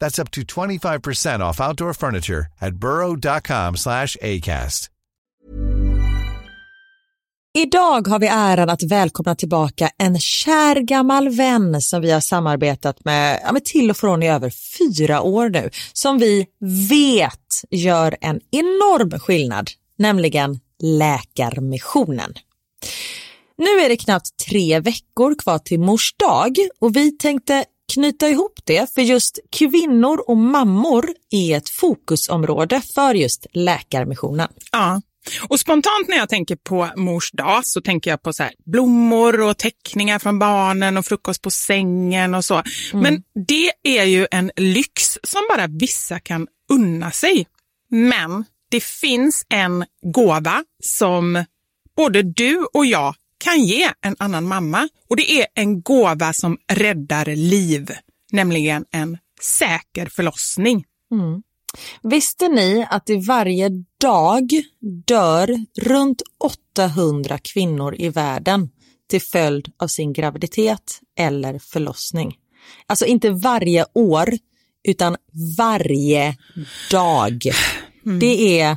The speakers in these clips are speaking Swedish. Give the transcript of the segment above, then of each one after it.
That's up to 25% off outdoor furniture at burrow.com slash ACAST. Idag har vi äran att välkomna tillbaka en kär gammal vän som vi har samarbetat med, ja, med till och från i över fyra år nu, som vi vet gör en enorm skillnad, nämligen Läkarmissionen. Nu är det knappt tre veckor kvar till mors dag och vi tänkte knyta ihop det för just kvinnor och mammor är ett fokusområde för just Läkarmissionen. Ja, och spontant när jag tänker på mors dag så tänker jag på så blommor och teckningar från barnen och frukost på sängen och så. Mm. Men det är ju en lyx som bara vissa kan unna sig. Men det finns en gåva som både du och jag kan ge en annan mamma och det är en gåva som räddar liv, nämligen en säker förlossning. Mm. Visste ni att i varje dag dör runt 800 kvinnor i världen till följd av sin graviditet eller förlossning? Alltså inte varje år, utan varje dag. Mm. Det är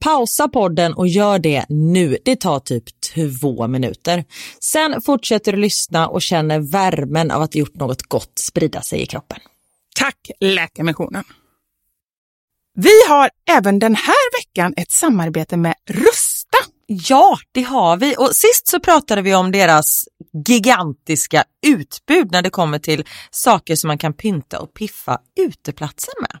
pausa podden och gör det nu. Det tar typ två minuter. Sen fortsätter du lyssna och känner värmen av att gjort något gott sprida sig i kroppen. Tack Läkarmissionen! Vi har även den här veckan ett samarbete med Rusta Ja, det har vi. Och sist så pratade vi om deras gigantiska utbud när det kommer till saker som man kan pynta och piffa uteplatser med.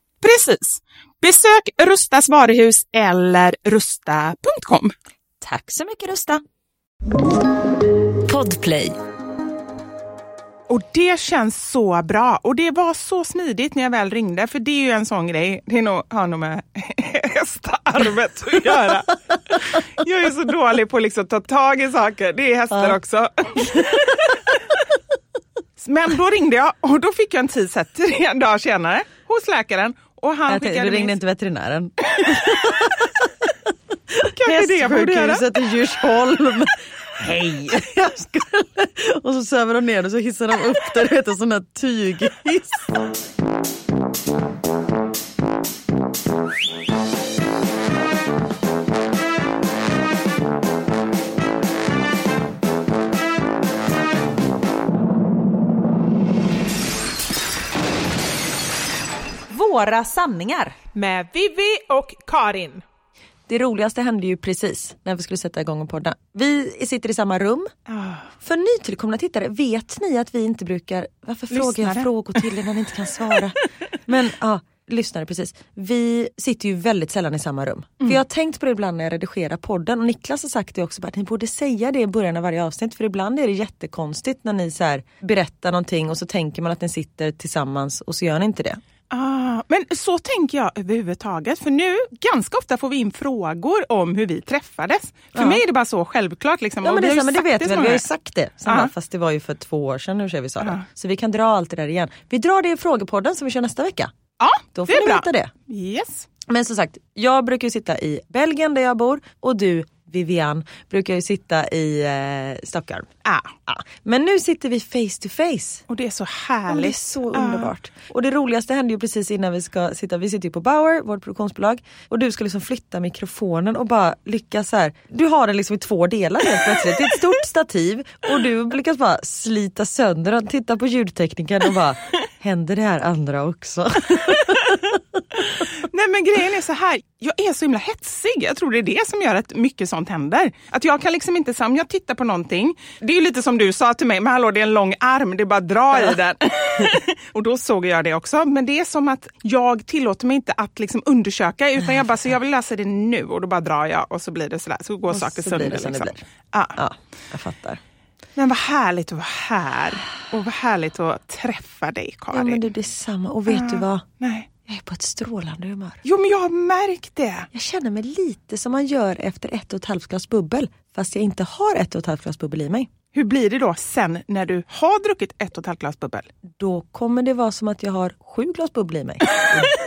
Precis. Besök Rustas varuhus eller rusta.com. Tack så mycket Rusta! Podplay. Och det känns så bra. Och det var så smidigt när jag väl ringde, för det är ju en sån grej. Det är nog, har nog med hästarvet att göra. Jag är så dålig på att liksom ta tag i saker. Det är hästar också. Men då ringde jag och då fick jag en tid tre dagar senare hos läkaren. Och han Jag tänkte, du ringde min- inte veterinären. Kanske det jag borde göra. Hästsjukhuset i Djursholm. Hej! Skulle... Och så söver de ner och så hissar de upp det, det heter sån här tyghiss. Våra sanningar. Med Vivi och Karin. Det roligaste hände ju precis när vi skulle sätta igång och podda. Vi sitter i samma rum. Ah. För nytillkomna tittare, vet ni att vi inte brukar... Varför frågar Lyssnare. jag frågor till er när ni inte kan svara? Men ja, lyssnare precis. Vi sitter ju väldigt sällan i samma rum. Mm. För jag har tänkt på det ibland när jag redigerar podden och Niklas har sagt det också, bara att ni borde säga det i början av varje avsnitt. För ibland är det jättekonstigt när ni så här berättar någonting och så tänker man att ni sitter tillsammans och så gör ni inte det. Ah, men så tänker jag överhuvudtaget. För nu, ganska ofta får vi in frågor om hur vi träffades. För Ja. mig är det bara så självklart. Liksom. Ja men det, vi har men det vet vi så väl, vi har ju sagt det. Samma, Ja. Fast det var ju för två år sedan nu ser vi sa det. Så vi kan dra allt det där igen. Vi drar det i frågepodden som vi kör nästa vecka. Ja, Då det får är ni bra. veta det. Yes. Men som sagt, jag brukar sitta i Belgien där jag bor och du Vivian brukar ju sitta i eh, Stockholm. Ah. Ja. Men nu sitter vi face to face. Och det är så Och härligt. det är så Ah. underbart. Och det roligaste hände ju precis innan vi ska sitta, vi sitter ju på Bauer, vårt produktionsbolag. Och du ska liksom flytta mikrofonen och bara lyckas så här. Du har den liksom i två delar helt plötsligt. Det är ett stort stativ och du lyckas bara slita sönder den. Titta på ljudteknikern och bara, händer det här andra också? Nej men grejen är så här, jag är så himla hetsig. Jag tror det är det som gör att mycket sånt händer. Att jag kan liksom inte, om jag tittar på någonting, det är ju lite som du sa till mig, men hallå det är en lång arm, det är bara att dra i den. och då såg jag det också. Men det är som att jag tillåter mig inte att liksom undersöka, utan jag bara, så jag vill läsa det nu och då bara drar jag och så blir det sådär, så går Och saker så sönder. blir det som det liksom. blir. Ja. Ja, jag fattar. Men vad härligt att vara här och vad härligt att träffa dig Karin. Ja men du detsamma och vet du vad? Nej. Jag är på ett strålande humör. Jo men jag har märkt det. Jag känner mig lite som man gör efter ett och ett halvt glas bubbel. Fast jag inte har ett och ett halvt glas bubbel i mig. Hur blir det då sen när du har druckit ett och ett halvt glas bubbel? Då kommer det vara som att jag har sju glas bubbel i mig.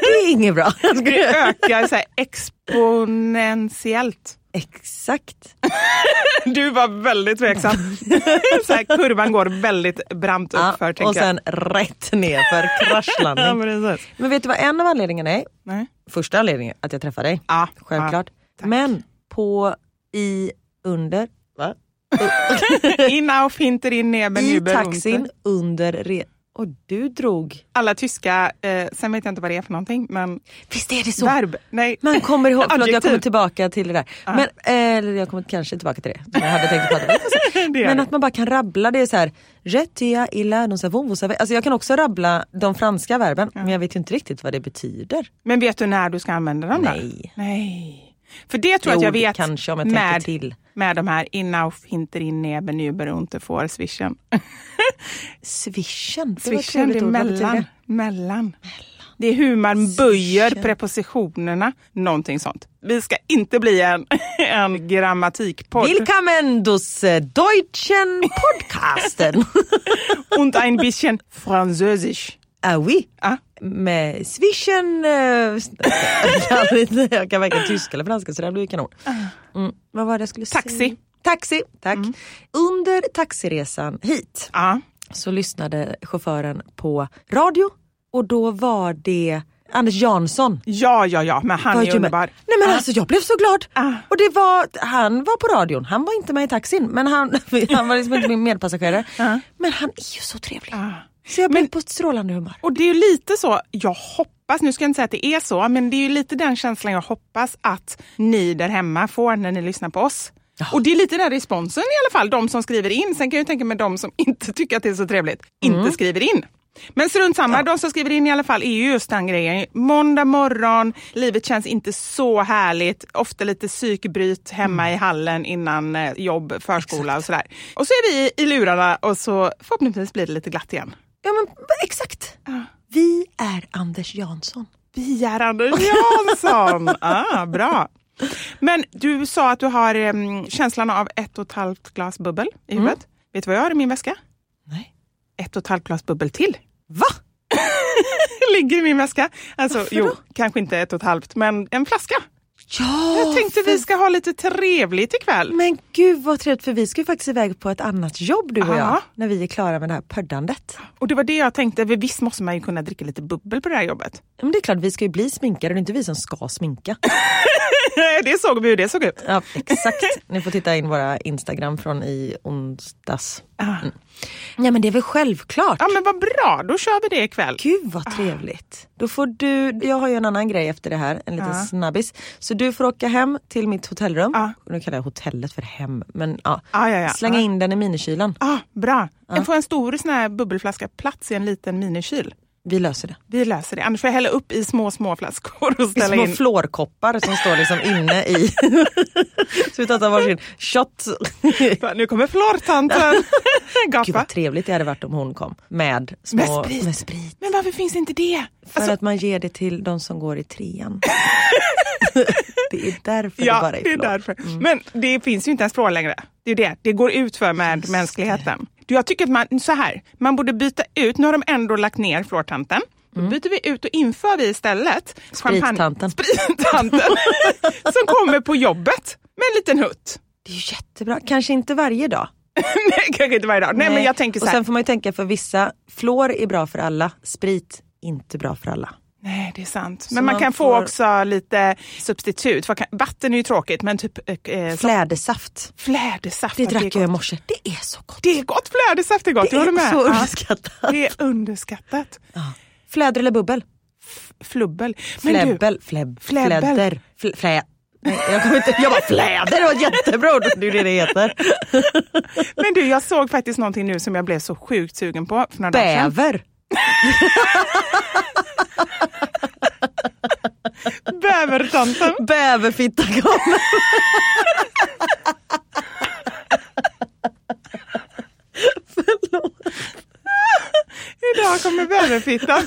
Det är inget bra. Det ökar så här exponentiellt. Exakt. Du var väldigt tveksam. så här, kurvan går väldigt brant Ja, uppför. tänker och sen rätt ner för jag. Ja, kraschlandning. precis. Men vet du vad en av anledningarna är? Nej. Första anledningen att jag träffade dig. Ja, Självklart. tack. Men på, i, under, va? In auf hinter in neben I taxin under re... Och du drog... Alla tyska, eh, sen vet jag inte vad det är för någonting, men Visst är det så? verb. Nej. Man kommer ihåg, förlåt jag kommer tillbaka till det där. Men, eh, eller jag kommer kanske tillbaka till det. Jag hade tänkt prata. Det Men det. att man bara kan rabbla, det är så här. Retia, illa, vous savez. Alltså jag kan också rabbla de franska verben, men jag vet inte riktigt vad det betyder. Men vet du när du ska använda dem? Nej. Nej. För det tror jag att jag vet kanske om jag tänker med, till. Med de här in auf hinter in neben über unter vor swishen. Swishen, det Swishen, det är mellan. det? mellan. Det är hur man böjer Swishen. prepositionerna. Någonting sånt. Vi ska inte bli en, en grammatikpodd. Willkommen dus äh, Deutschen Podcasten. Und ein bisschen französisch. Ah oui. Ah. Med swishen... äh, jag kan varken tyska eller franska så det här blir kanon. Mm. Vad var det jag skulle Taxi. säga? Taxi, tack. Under taxiresan hit Ja. så lyssnade chauffören på radio och då var det Anders Jansson. ja, ja, ja, men han var är ju med. underbar. Nej men Ah. alltså jag blev så glad. Ah. Och det var, han var på radion, han var inte med i taxin men han, han var liksom inte min medpassagerare. Men han är ju så trevlig. Så jag blev Men- på ett strålande humör. Och det är ju lite så, jag hoppas, nu ska jag inte säga att det är så, men det är ju lite den känslan jag hoppas att ni där hemma får när ni lyssnar på oss. Och det är lite den responsen i alla fall, de som skriver in. Sen kan jag tänka mig de som inte tycker att det är så trevligt, inte skriver in. Men strunt samma, de som skriver in i alla fall är ju just den grejen. Måndag morgon, livet känns inte så härligt. Ofta lite psykbryt hemma i hallen innan eh, jobb, förskola och sådär. Och så är vi i lurarna och så förhoppningsvis blir det lite glatt igen. Ja men exakt. Vi är Anders Jansson. Vi är Anders Jansson! ah, bra. Men du sa att du har em, känslan av ett och ett halvt glas bubbel i huvudet. Vet du vad jag har i min väska? Nej. Ett och ett halvt glas bubbel till. Va? Ligger i min väska. Alltså, Varför jo, då? kanske inte ett och ett halvt, men en flaska. Ja! Jag tänkte för- vi ska ha lite trevligt ikväll. Men gud vad trevligt för vi ska ju faktiskt iväg på ett annat jobb du och jag. Ja. När vi är klara med det här pöddandet. Och det var det jag tänkte, för visst måste man ju kunna dricka lite bubbel på det här jobbet. Men det är klart vi ska ju bli sminkade, det är inte vi som ska sminka. det såg vi hur det såg ut. Ja exakt. Ni får titta in våra Instagram från i onsdags. Ah. Ja men det är väl självklart. Ja men vad bra, då kör vi det ikväll. Gud vad trevligt. Då får du, jag har ju en annan grej efter det här, en liten Ja. snabbis. Så du får åka hem till mitt hotellrum. Ja. Nu kallar jag hotellet för hem. Men ja, Ja, ja, ja. slänga Ja. in den i minikylen. Ah, bra. Jag får en stor sån här bubbelflaska plats i en liten minikyl. Vi löser det. Vi löser det. Annars får jag hälla upp i små, små flaskor och ställa Små in. fluorkoppar som står liksom inne i... så vi tar varsin shot. Nu kommer flortanten. Gud vad trevligt det hade varit om hon kom med små... Med sprit. Med sprit. Men varför finns inte det? För Alltså, att man ger det till de som går i trean. det är därför det ja, bara är det är därför. Men det finns ju inte ens flor längre. Det är det. Det går ut för med mänskligheten. Du, Jag tycker att man, så här, man borde byta ut, nu har de ändå lagt ner flortanten. Då byter vi ut och inför vi istället Sprittanten. sprittanten som kommer på jobbet med en liten hutt. Det är ju jättebra. Kanske inte varje dag. Nej, kanske inte varje dag. Nej, men jag tänker så Och här. sen får man ju tänka för vissa, flor är bra för alla, sprit inte bra för alla. Nej, det är sant. Men man, man kan få får- också lite substitut. Vatten är ju tråkigt, men typ eh, så- Flädersaft, flädersaft. det drack är jag i morse. Det är så gott. Det är gott, flädersaft är gott. Det jag är med. så Ja, underskattat. det är underskattat. Fläder eller bubbel? Flubbel. Men du, Fläbbel, fläbb, Fläbbel. fläder, fl, flä. Nej, jag, kommer inte, jag bara fläder, det var jättebra ord. Det är det det heter. men du, jag såg faktiskt någonting nu som jag blev så sjukt sugen på för några. Bäver. Bävertanten. Bäverfitta kommer. Idag kommer bäverfittan.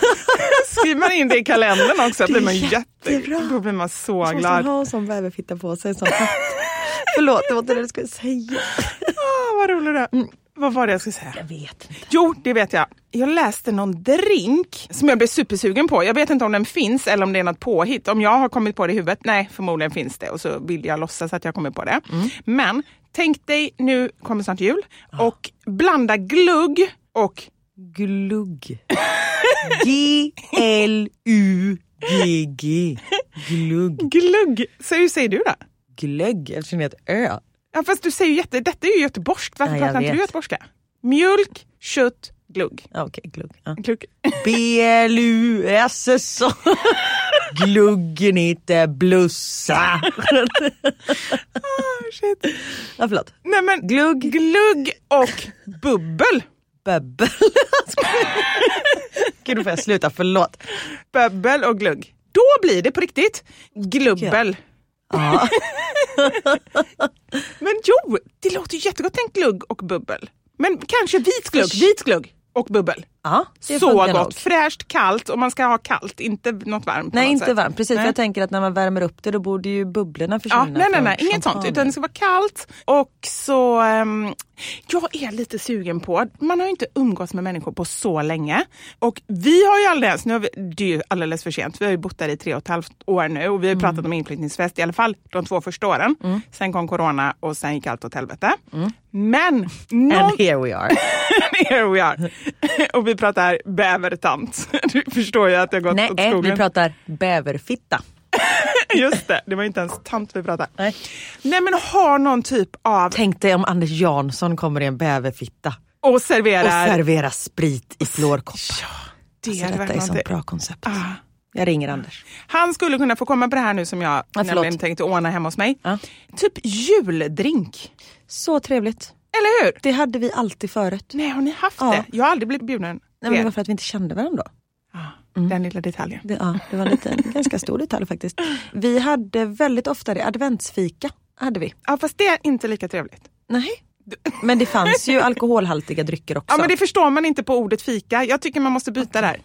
Skriver man in det i kalendern också blir man jätte... jättebra. Då blir man så glad. ha en sån bäverfitta på sig. Sån. Förlåt, det var inte det jag skulle säga. Ah, vad roligt det är. Vad var det jag skulle säga? Jag vet inte. Jo, det vet jag. Jag läste någon drink som jag blev supersugen på. Jag vet inte om den finns eller om det är något påhitt. Om jag har kommit på det i huvudet, nej förmodligen finns det och så vill jag låtsas att jag kommit på det. Men tänk dig, nu kommer snart jul och blanda glugg och Glugg. G-L-U-G-G. Glugg. glugg. Så hur säger du då? Glögg, eftersom det är ett ö. Ja, fast du säger ju jätte, detta är ju göteborgskt. Varför Ja, pratar inte du göteborgska? Mjölk, kött, glugg. Okej, glugg. Ja. glugg. B-L-U-S-S. Gluggen inte blussa. Shit. Ja, förlåt. Nej men Glugg. glugg och bubbel. Böbbel. Gud, då får jag sluta. Förlåt. Bubbel och glugg. Då blir det på riktigt glubbel. Ja. Men jo, det låter jättegott. Tänk glugg och bubbel. Men kanske vit glugg, vit glugg och bubbel. Ja Så gott. nog. Fräscht, kallt och man ska ha kallt, inte något varmt. Nej, något inte sätt. varmt. Precis, Nej. jag tänker att när man värmer upp det då borde ju bubblorna försvinna. Ja, nej, nej, nej, inget sånt. Utan det ska vara kallt. Och så, ehm, jag är lite sugen på, man har ju inte umgåtts med människor på så länge. Och vi har ju aldrig ens, nu har vi, det är ju alldeles för sent, vi har ju bott där i tre och ett halvt år nu och vi har ju pratat om inflyttningsfest i alla fall de två första åren. Sen kom corona och sen gick allt åt helvete. Men, någon, And here we are. here we are. och vi pratar bävertant. Du förstår ju att det har gått nej, åt skogen. vi pratar bäverfitta. Just det, det var inte ens tant vi pratade. Nej. Nej men ha någon typ av Tänk dig om Anders Jansson kommer i en bäverfitta och och serverar. serverar sprit i fluorkoppar. det Alltså, detta är ett sånt bra koncept. Ah. Jag ringer Anders. Han skulle kunna få komma på det här nu som jag nämligen tänkte ordna hemma hos mig. Ja. Typ juldrink. Så trevligt. Eller hur? Det hade vi alltid förut. Nej, har ni haft Ja. det? Jag har aldrig blivit bjuden. Nej, men det var för att vi inte kände varandra då. Ah, Den lilla detaljen. Det, ja, det var lite, en ganska stor detalj faktiskt. Vi hade väldigt ofta det, adventsfika hade vi. Ja, fast det är inte lika trevligt. Nej. Men det fanns ju alkoholhaltiga drycker också. Ja, men det förstår man inte på ordet fika. Jag tycker man måste byta där.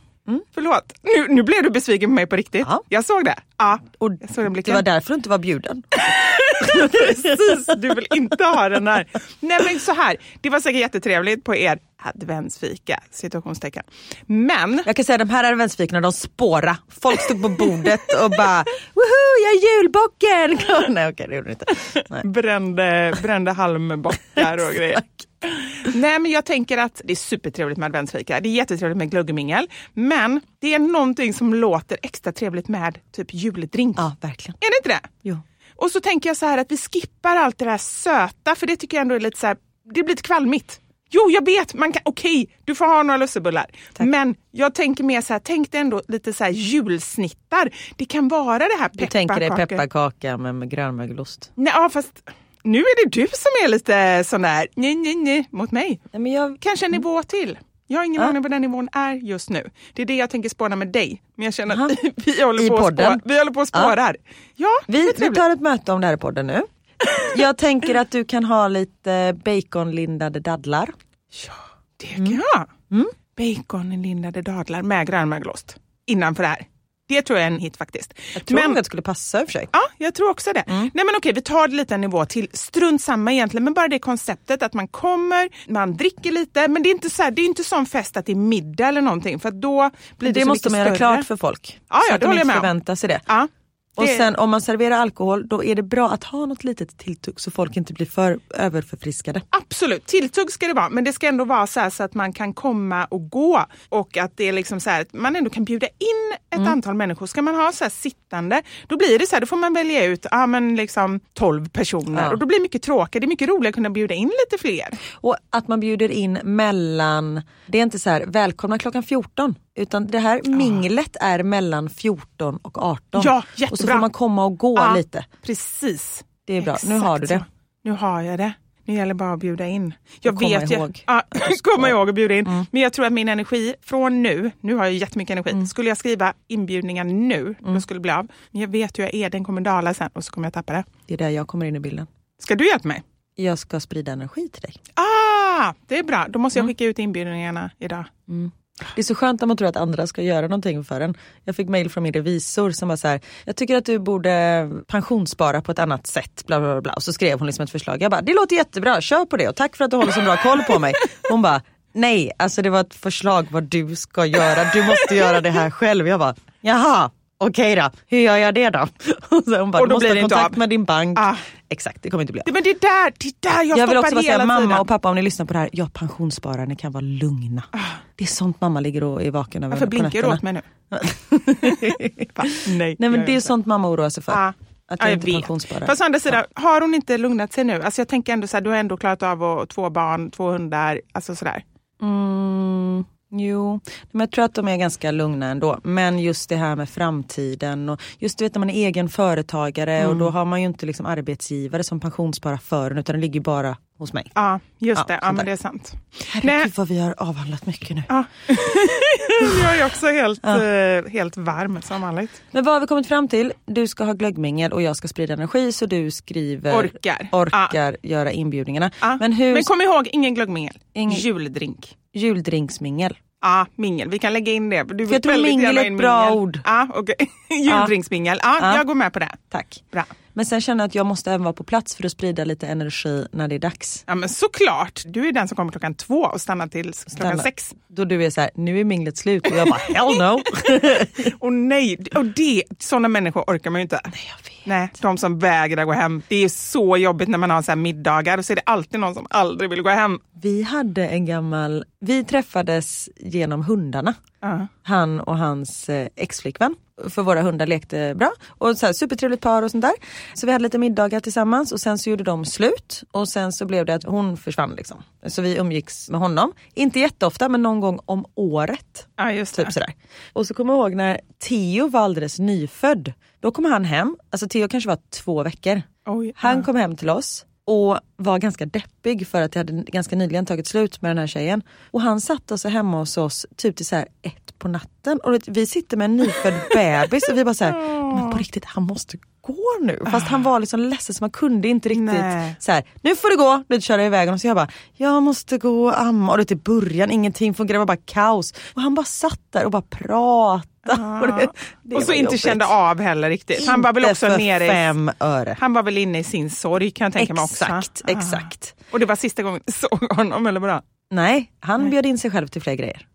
Förlåt, nu, nu blev du besviken på mig på riktigt. Ja. Jag såg det. Ja, Och jag såg den det var därför du inte var bjuden. Precis, du vill inte ha den här. Nej men så här, det var säkert jättetrevligt på er adventsfika, situationstecken. Men Jag kan säga de här adventsfikorna de spåra. Folk stod på bordet och bara woho jag är julbocken! Nej okej det gjorde de inte. Nej. brände, brände halmbockar och grejer. Nej men jag tänker att det är supertrevligt med adventsfika. Det är jättetrevligt med glöggmingel. Men det är någonting som låter extra trevligt med typ juldrink. Ja verkligen. Är det inte det? Jo. Och så tänker jag så här att vi skippar allt det där söta för det tycker jag ändå är lite så här, det blir lite kvalmigt. Jo, jag vet, man kan, okej, du får ha några lussebullar. Men jag tänker mer så här, tänk dig ändå lite så här julsnittar. Det kan vara det här Du tänker dig pepparkakor. pepparkaka med, med grönmögelost. Nej, ja, fast nu är det du som är lite sån där, nej, nej, nej, mot mig. Nej, men jag, Kanske en nivå till. Jag har ingen Ja. aning vad den nivån är just nu. Det är det jag tänker spåna med dig. Men jag känner Aha. att vi håller I på, podden? spå, vi håller på att spårar. Ja, det är vi, vi tar ett möte om det här i podden nu. Jag tänker att du kan ha lite baconlindade dadlar. Ja, det kan jag. Mm. Baconlindade dadlar med grönmögelost innanför det här. Det tror jag är en hit faktiskt. Jag tror Men- att det skulle passa i och för sig. Ja, jag tror också det. Nej men okej, vi tar det lite en nivå till. Strunt samma egentligen, men bara det konceptet att man kommer, man dricker lite, men det är inte så här, det är inte sån fest att det är middag eller någonting för att då blir det, Det så måste man göra större. klart för folk. Ja, så ja, att det de inte förväntar sig det. Ja, Och det- sen om man serverar alkohol då är det bra att ha något litet tilltugg så folk inte blir för överförfriskade. Absolut, tilltugg ska det vara, men det ska ändå vara så, så att man kan komma och gå och att det är liksom så här, man ändå kan bjuda in ett Mm. antal människor. Ska man ha så här sittande, då blir det så här, då får man välja ut ja, men liksom 12 personer Ja. och då blir det mycket tråkigt. Det är mycket roligare att kunna bjuda in lite fler. Och att man bjuder in mellan, det är inte så här välkomna klockan 14 utan det här minglet är mellan 14 och 18. Ja, och så jättebra. får man komma och gå Ja, lite. Precis. Det är bra. Nu har du det. Nu har jag det. Nu gäller det bara att bjuda in. Jag komma vet ihåg. Ja, komma ihåg att bjuda in. Men jag tror att min energi från nu, nu har jag jättemycket energi. Skulle jag skriva inbjudningar nu, då skulle det bli av. Men jag vet hur jag är, den kommer dala sen och så kommer jag tappa det. Det är där jag kommer in i bilden. Ska du hjälpa mig? Jag ska sprida energi till dig. Ah, det är bra. Då måste jag skicka ut inbjudningarna idag. Det är så skönt när man tror att andra ska göra någonting för en. Jag fick mail från min revisor som var så här, jag tycker att du borde pensionsspara på ett annat sätt. Bla, bla, bla. Och så skrev hon liksom ett förslag. Jag bara, det låter jättebra, kör på det och tack för att du håller så bra koll på mig. Hon bara, nej, alltså det var ett förslag vad du ska göra. Du måste göra det här själv. Jag bara, jaha, okej då, hur gör jag det då? Och så hon bara, Och då du måste ha kontakt med din bank. Ah. Exakt, det kommer inte bli av. Men det är där, det är där jag, Jag vill också bara säga mamma och pappa om ni lyssnar på det här, ja pensionssparare ni kan vara lugna. Det är sånt mamma ligger och är vaken över Varför blinkar du åt mig nu? Nej, Nej men det är sånt mamma oroar sig för. Ja. Att Ja, jag inte pensionssparar. Fast å andra sidan, har hon inte lugnat sig nu? Alltså jag tänker ändå så här, du har ändå klarat av att, två barn, två hundar, alltså sådär. Mm, jo, men jag tror att de är ganska lugna ändå. Men just det här med framtiden och just du vet när man är egen företagare och då Mm. har man ju inte liksom arbetsgivare som pensionssparar för utan det ligger bara hos mig. Ja, just Ja, det. Ja, men det är sant. Herregud vad vi har avhandlat mycket nu. Ja. jag är också helt, eh, helt varm som vanligt. Men vad har vi kommit fram till? Du ska ha glöggmingel och jag ska sprida energi så du skriver Orkar. orkar göra inbjudningarna. Ja. Men hur, Men kom ihåg, ingen glöggmingel. Ingen- Juldrink. juldrinksmingel. Ja, mingel. Vi kan lägga in det. Du jag tror mingel är ett bra ord. Ja, okej. Juldrinksmingel. Ja, Ja. jag går med på det. Tack. Bra. Men sen känner jag att jag måste även vara på plats för att sprida lite energi när det är dags. Ja, men såklart. Du är den som kommer klockan två och stannar till klockan sex. Då du är så här, nu är minglet slut och jag bara hell no. Och nej, och det, sådana människor orkar man ju inte. jag vet. Nej, de som vägrar gå hem. Det är så jobbigt när man har så middagar och så är det alltid någon som aldrig vill gå hem. Vi hade en gammal, vi träffades genom hundarna. Ja. Han och hans eh, exflickvän. För våra hundar lekte bra. Och så här, supertrevligt par och sånt där. Så vi hade lite middagar tillsammans och sen så gjorde de slut. Och sen så blev det att hon försvann liksom. Så vi umgicks med honom. Inte jätteofta men någon gång om året. Ja, just det. Typ sådär. Och så kommer jag ihåg när Theo var alldeles nyfödd. Då kom han hem, alltså Theo kanske var två veckor. Oj, Han ja. kom hem till oss och var ganska deppig för att det hade ganska nyligen tagit slut med den här tjejen. Och han satt oss hemma hos oss typ till så här ett på natten och vi sitter med en nyfödd bebis och vi bara så här, men på riktigt han måste gå nu. Fast han var liksom ledsen så man kunde inte riktigt Nej. så här, nu får du gå, du köra iväg honom. Så jag bara, jag måste gå och amma. Och det till början, ingenting fungerade, det var bara kaos. Och han bara satt där och bara pratade. Och, det, det och så inte jobbigt. kände av heller riktigt. Han var väl också nere i, fem öre. Han var väl inne i sin sorg kan jag tänka mig också. Exakt, Ah. exakt. Och det var sista gången jag såg honom, eller vadå? Nej, han bjöd in sig själv till fler grejer.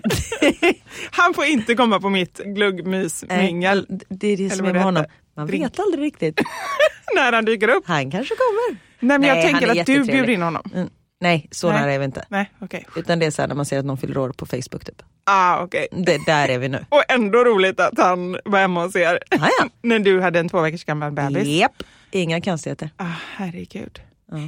Han får inte komma på mitt gluggmysmingel Nej, Det är det som är med honom. Man Drink. vet aldrig riktigt. när han dyker upp. Han kanske kommer. Nej men jag Nej, tänker han är att du bjuder in honom. Mm, Nej, så Nej. nära är vi inte. Nej, okej. Utan det är så här när man ser att någon fyller år på Facebook typ. Ah, okej. Det, där är vi nu. Och ändå roligt att han var hemma hos er. Ah, ja. när du hade en två veckors gammal bebis. Japp, inga konstigheter. Ah, herregud.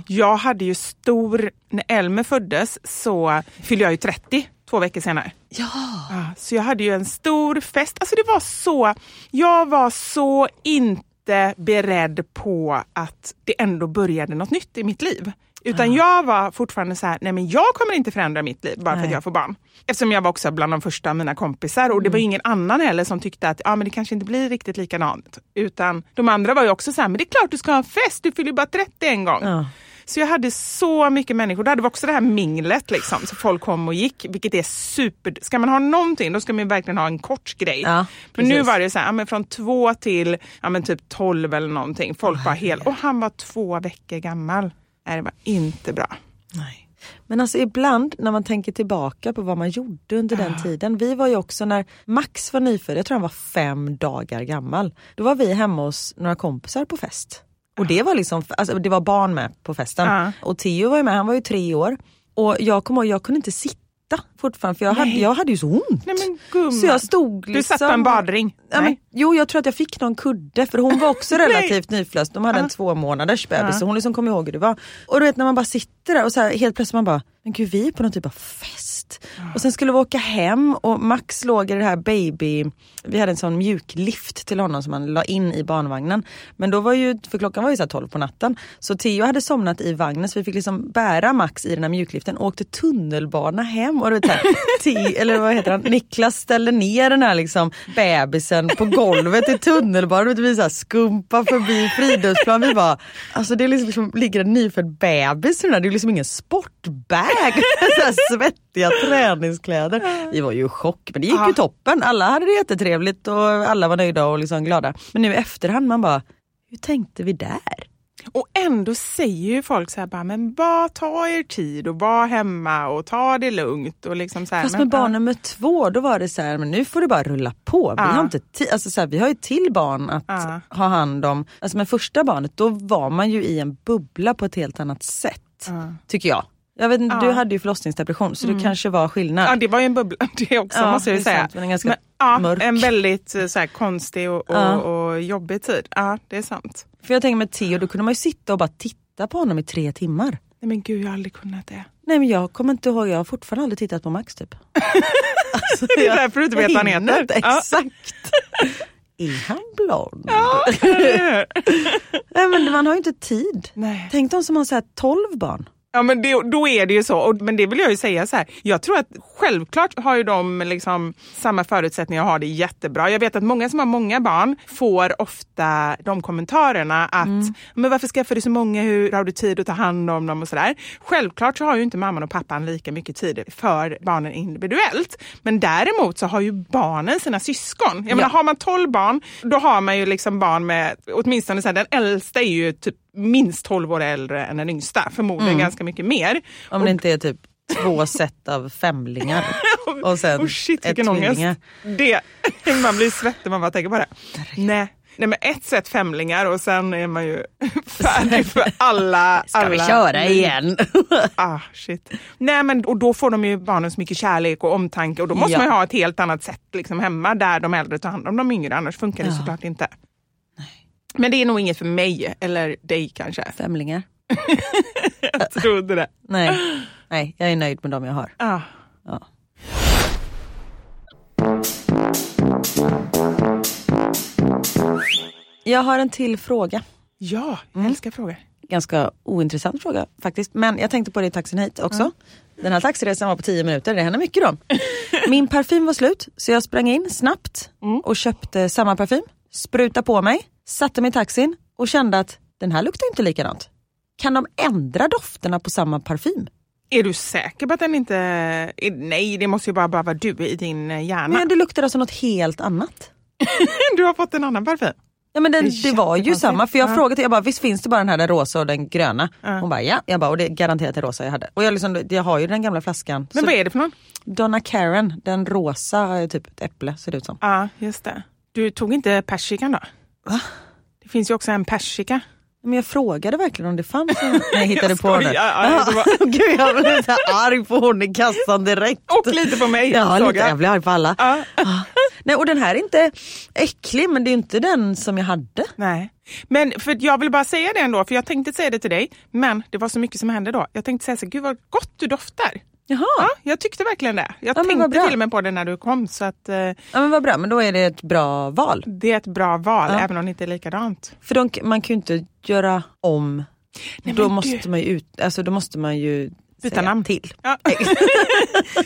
Jag hade ju stor, när Elmer föddes så fyllde jag ju 30 två veckor senare. Ja. Ah, så jag hade ju en stor fest. Alltså det var så, jag var så inte beredd på att det ändå började något nytt i mitt liv. Utan jag var fortfarande så här, nej men jag kommer inte förändra mitt liv bara för Nej. att jag får barn. Eftersom jag var också bland de första av mina kompisar och det var ingen annan heller som tyckte att ja, men det kanske inte blir riktigt likadant. Utan de andra var ju också så här, men det är klart du ska ha en fest, du fyller ju bara 30 en gång. Ja. Så jag hade så mycket människor. Då hade vi också det här minglet liksom. Så folk kom och gick, vilket är super... Ska man ha någonting då ska man verkligen ha en kort grej. Ja, men nu var det så här, ja, men från två till ja, men typ tolv eller någonting. Folk var helt... Och han var två veckor gammal. Nej, det var inte bra. Nej. Men alltså ibland när man tänker tillbaka på vad man gjorde under den tiden. Vi var ju också när Max var nyfödd, jag tror han var fem dagar gammal. Då var vi hemma hos några kompisar på fest. Och det var liksom, alltså det var barn med på festen. Och Theo var ju med, han var ju tre år. Och jag kommer ihåg, jag kunde inte sitta fortfarande för jag hade, jag hade ju så ont. Nej men gumman. Så jag stod liksom... Du satt på en badring? Ja, men, jo jag tror att jag fick någon kudde för hon var också relativt nyförlöst. De hade en två månaders bebis så hon liksom kom ihåg hur det var. Och du vet när man bara sitter där och så här, helt plötsligt man bara, men gud vi är på någon typ av fest. Och sen skulle vi åka hem och Max låg i det här baby, vi hade en sån mjuklift till honom som man la in i barnvagnen. Men då var ju, för klockan var ju så här 12 på natten. Så Theo hade somnat i vagnen så vi fick liksom bära Max i den här mjukliften och åkte tunnelbana hem. Och du vet, här, T, eller vad heter han, Niklas ställer ner den här liksom bebisen på golvet i tunnelbanan vi så här skumpar förbi Fridhemsplan. Vi bara, alltså det är liksom, ligger en nyfödd bebis i den här, det är liksom ingen sportbag. så här svettiga träningskläder. Vi var ju i chock men det gick ju toppen. Alla hade det jättetrevligt och alla var nöjda och liksom glada. Men nu i efterhand man bara, hur tänkte vi där? Och ändå säger ju folk så här bara, men bara ta er tid och var hemma och ta det lugnt. Och liksom så här, Fast men, med barn nummer två då var det så här, men nu får det bara rulla på. Vi, Ja. har, inte alltså så här, vi har ju till barn att Ja. ha hand om. Alltså med första barnet då var man ju i en bubbla på ett helt annat sätt. Tycker jag. Jag vet inte, Ja. Mm. Du hade ju förlossningsdepression så det kanske var skillnad. Ja det var ju en bubbla det också Ja, måste jag säga. sant, men en ganska ja, mörk. En väldigt eh, så här, konstig och, och, och jobbig tid. Ja det är sant. För jag tänker med Theo, då kunde man ju sitta och bara titta på honom i tre timmar. Nej men gud jag har aldrig kunnat det. Nej men jag kommer inte ihåg, jag har fortfarande aldrig tittat på Max typ. Alltså, Det är jag- därför du inte vet vad han heter. inte, Ja. Exakt. Är han blond? Ja, Nej men man har ju inte tid. Nej. Tänk de som har så här 12 barn. Ja men det, då är det ju så. Och, men det vill jag ju säga så här. Jag tror att självklart har ju de liksom samma förutsättningar och har det jättebra. Jag vet att många som har många barn får ofta de kommentarerna att men varför skaffar du så många, hur har du tid att ta hand om dem och sådär. Självklart så har ju inte mamman och pappan lika mycket tid för barnen individuellt. Men däremot så har ju barnen sina syskon. Jag menar, har man 12 barn, då har man ju liksom barn med, åtminstone så här, den äldsta är ju typ minst 12 år äldre än den yngsta, förmodligen ganska mycket mer. Om det inte är typ två set av femlingar. Och sen oh shit ett tvillingar. Det, man blir svettig man bara tänker på det. Nej. Nej men ett set femlingar och sen är man ju färdig för alla. Ska vi alla köra igen? Ah, shit. Nej men och då får de ju barnen så mycket kärlek och omtanke och då måste Ja. man ha ett helt annat sätt liksom, hemma där de äldre tar hand om de yngre annars funkar det Ja. såklart inte. Men det är nog inget för mig eller dig kanske. Femlingar? Jag trodde det. Nej. Nej, jag är nöjd med dem jag har. Ah. Ja. Jag har en till fråga. Ja, jag Mm. älskar frågor. Ganska ointressant fråga faktiskt. Men jag tänkte på det i taxin hit också. Den här taxiresan var på 10 minuter, det händer mycket då. Min parfym var slut så jag sprang in snabbt och köpte samma parfym. Sprutade på mig, satte mig i taxin och kände att den här luktar inte likadant. Kan de ändra dofterna på samma parfym? Är du säker på att den inte... Nej, det måste ju bara, bara vara du i din hjärna. Men det luktar alltså något helt annat. Du har fått en annan parfym. Ja men det, Det det var ju samma för jag Ja. frågade, jag bara visst finns det bara den här den rosa och den gröna? Ja. Hon bara ja, jag bara och det är garanterat det rosa jag hade. Och jag, liksom, jag har ju den gamla flaskan. Men Så- vad är det för någon? Donna Karen, den rosa typ ett äpple ser det ut som. Ja, just det. Du tog inte persikan då? Va? Det finns ju också en persika. Men jag frågade verkligen om det fanns. Nej, jag hittade Jag på det. Ja, var- Gud jag blev så arg på hon i kassan direkt. Och lite på mig. Ja, lite, jag. jag blir arg på alla. Ja. Ah. Nej, och den här är inte äcklig men det är inte den som jag hade. Nej. Men för jag vill bara säga det ändå, för jag tänkte säga det till dig, men det var så mycket som hände då. Jag tänkte säga så, gud vad gott du doftar. Jaha, Ja, ja. jag tyckte verkligen det. Jag Ja, tänkte till och med på det när du kom, så att eh, men vad bra, men då är det ett bra val. det är ett bra val, Ja. även om det inte är likadant. För de, man kan ju inte göra om. Nej, då, måste du- man ju ut, alltså, då måste man ju Byta namn. till. Ja.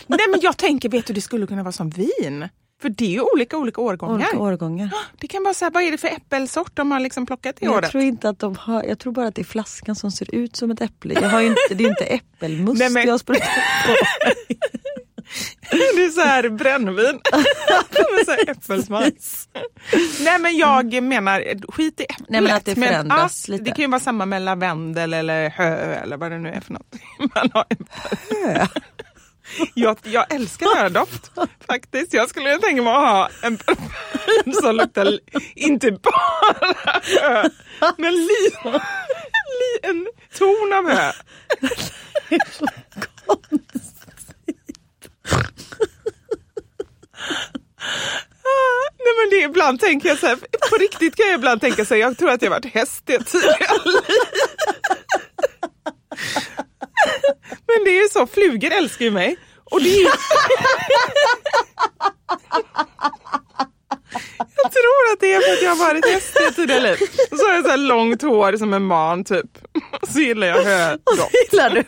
Nej men jag tänker, vet du, det skulle kunna vara som vin. För det är ju olika olika årgångar. Olika årgångar. Det kan vara så här, vad är det för äppelsort de har liksom plockat i Men jag året? tror inte att de har, jag tror bara att det är flaskan som ser ut som ett äpple. Jag har inte, det är inte äppelmust Nej, men- jag har sprutat på. Det är så här brännvin med så här äppelsmak. Nej men jag menar, skit i äpplet. Nej, men att det förändras ja, lite. Det kan ju vara samma med lavendel eller hö eller vad det nu är för något. Man har en Hö? Jag, jag älskar hördoft faktiskt. Jag skulle tänka mig att ha en parfym som luktar inte bara hö, men li, li, en ton av hö. Ah, Nej men det ibland tänker jag så här, på riktigt kan jag ibland tänka så här, jag tror att jag varit häst i ett tidigare liv. Men det är ju så, flugor älskar ju mig. Och det är ju... Jag tror att det är för att jag har varit häst i tidigare liv. Och så har jag så här långt hår som en man typ. Och så gillar jag hödoft. Gillar du?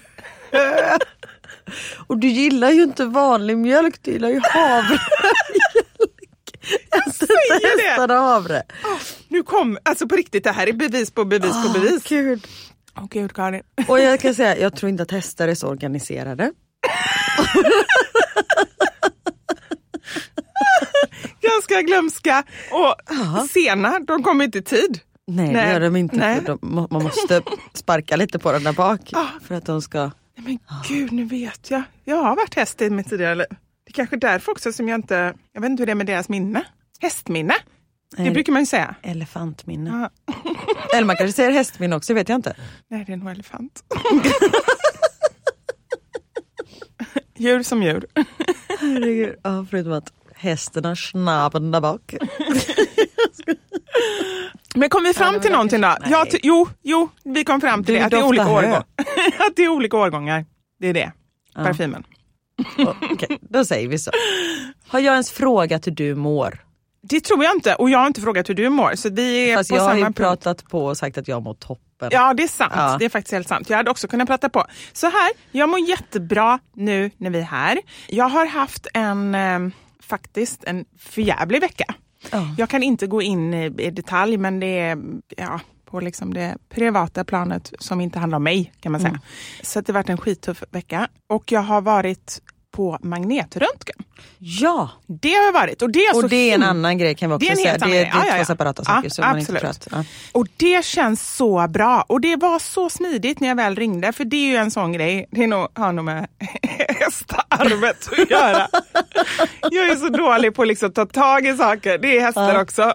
Och du gillar ju inte vanlig mjölk, du gillar ju havremjölk. Jag säger det. havre. Nu kom, alltså på riktigt, det här är bevis på bevis på bevis. Gud. Åh gud Karin. Och jag kan säga, jag tror inte att hästar är så organiserade. Ganska glömska och sena, de kommer inte i tid. Nej, Nej, det gör de inte. nej. De, man måste sparka lite på den där bak Ah. för att de ska... Nej, Men gud, nu vet jag. Jag har varit häst i mitt tidigare liv. Det är kanske därför också som jag inte, jag vet inte hur det är med deras minne. Hästminne, det brukar man ju säga. Elefantminne. Ja. Eller man kanske säger hästminne också, vet jag inte. Nej, det är nog elefant. djur som djur. Herregud. Ja, förutom att hästen har snabben där bak. Men kom vi fram det till någonting då? kanske- Ja, nej. ty- jo, jo, vi kom fram till Du det. Att det, är olika årgång. att det är olika årgångar. Det är det. Parfymen. Och, Okej, då säger vi så. Har jag ens frågat hur du mår? Det tror jag inte och jag har inte frågat hur du mår. Så vi är Fast på jag har samma ju punkt. pratat på och sagt att jag mår toppen. Ja, det är sant. Ja. Det är faktiskt helt sant. Jag hade också kunnat prata på. Så här, jag mår jättebra nu när vi är här. Jag har haft en, eh, faktiskt en förjävlig vecka. Ja. Jag kan inte gå in i, i detalj, men det är ja, på liksom det privata planet som inte handlar om mig, kan man säga. Mm. Så det har varit en skittuff vecka. Och jag har varit på magnetröntgen. Ja, Det har jag varit. Och det är, så och det är en annan grej kan vi också Det säga. Det, det är Ja, ja, två ja. separata Ja, saker. så man inte absolut. att, ja. Och det känns så bra. Och det var så smidigt när jag väl ringde. För det är ju en sån grej, det är nog, har nog med hästarvet att göra. Jag är så dålig på att liksom ta tag i saker. Det är hästar Ja. också.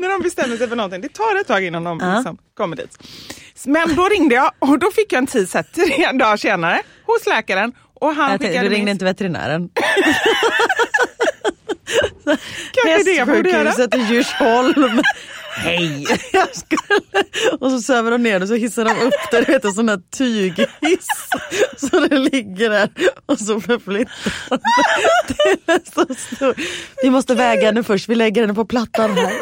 när de bestämmer sig för någonting, det tar ett tag innan de Ja. liksom kommer dit. Men då ringde jag och då fick jag en tid så här, tre dagar senare hos läkaren. Och han Jag tänkte, du ringde min- inte veterinären. Kanske det jag borde göra. Hästsjukhuset i Djursholm. Hej! Jag skulle... Och så söver de ner och så hissar de upp det, du vet en sån här tyghiss. Så det ligger där och så förflyttar de det. Det är så stor. Vi måste väga henne först, vi lägger henne på plattan här.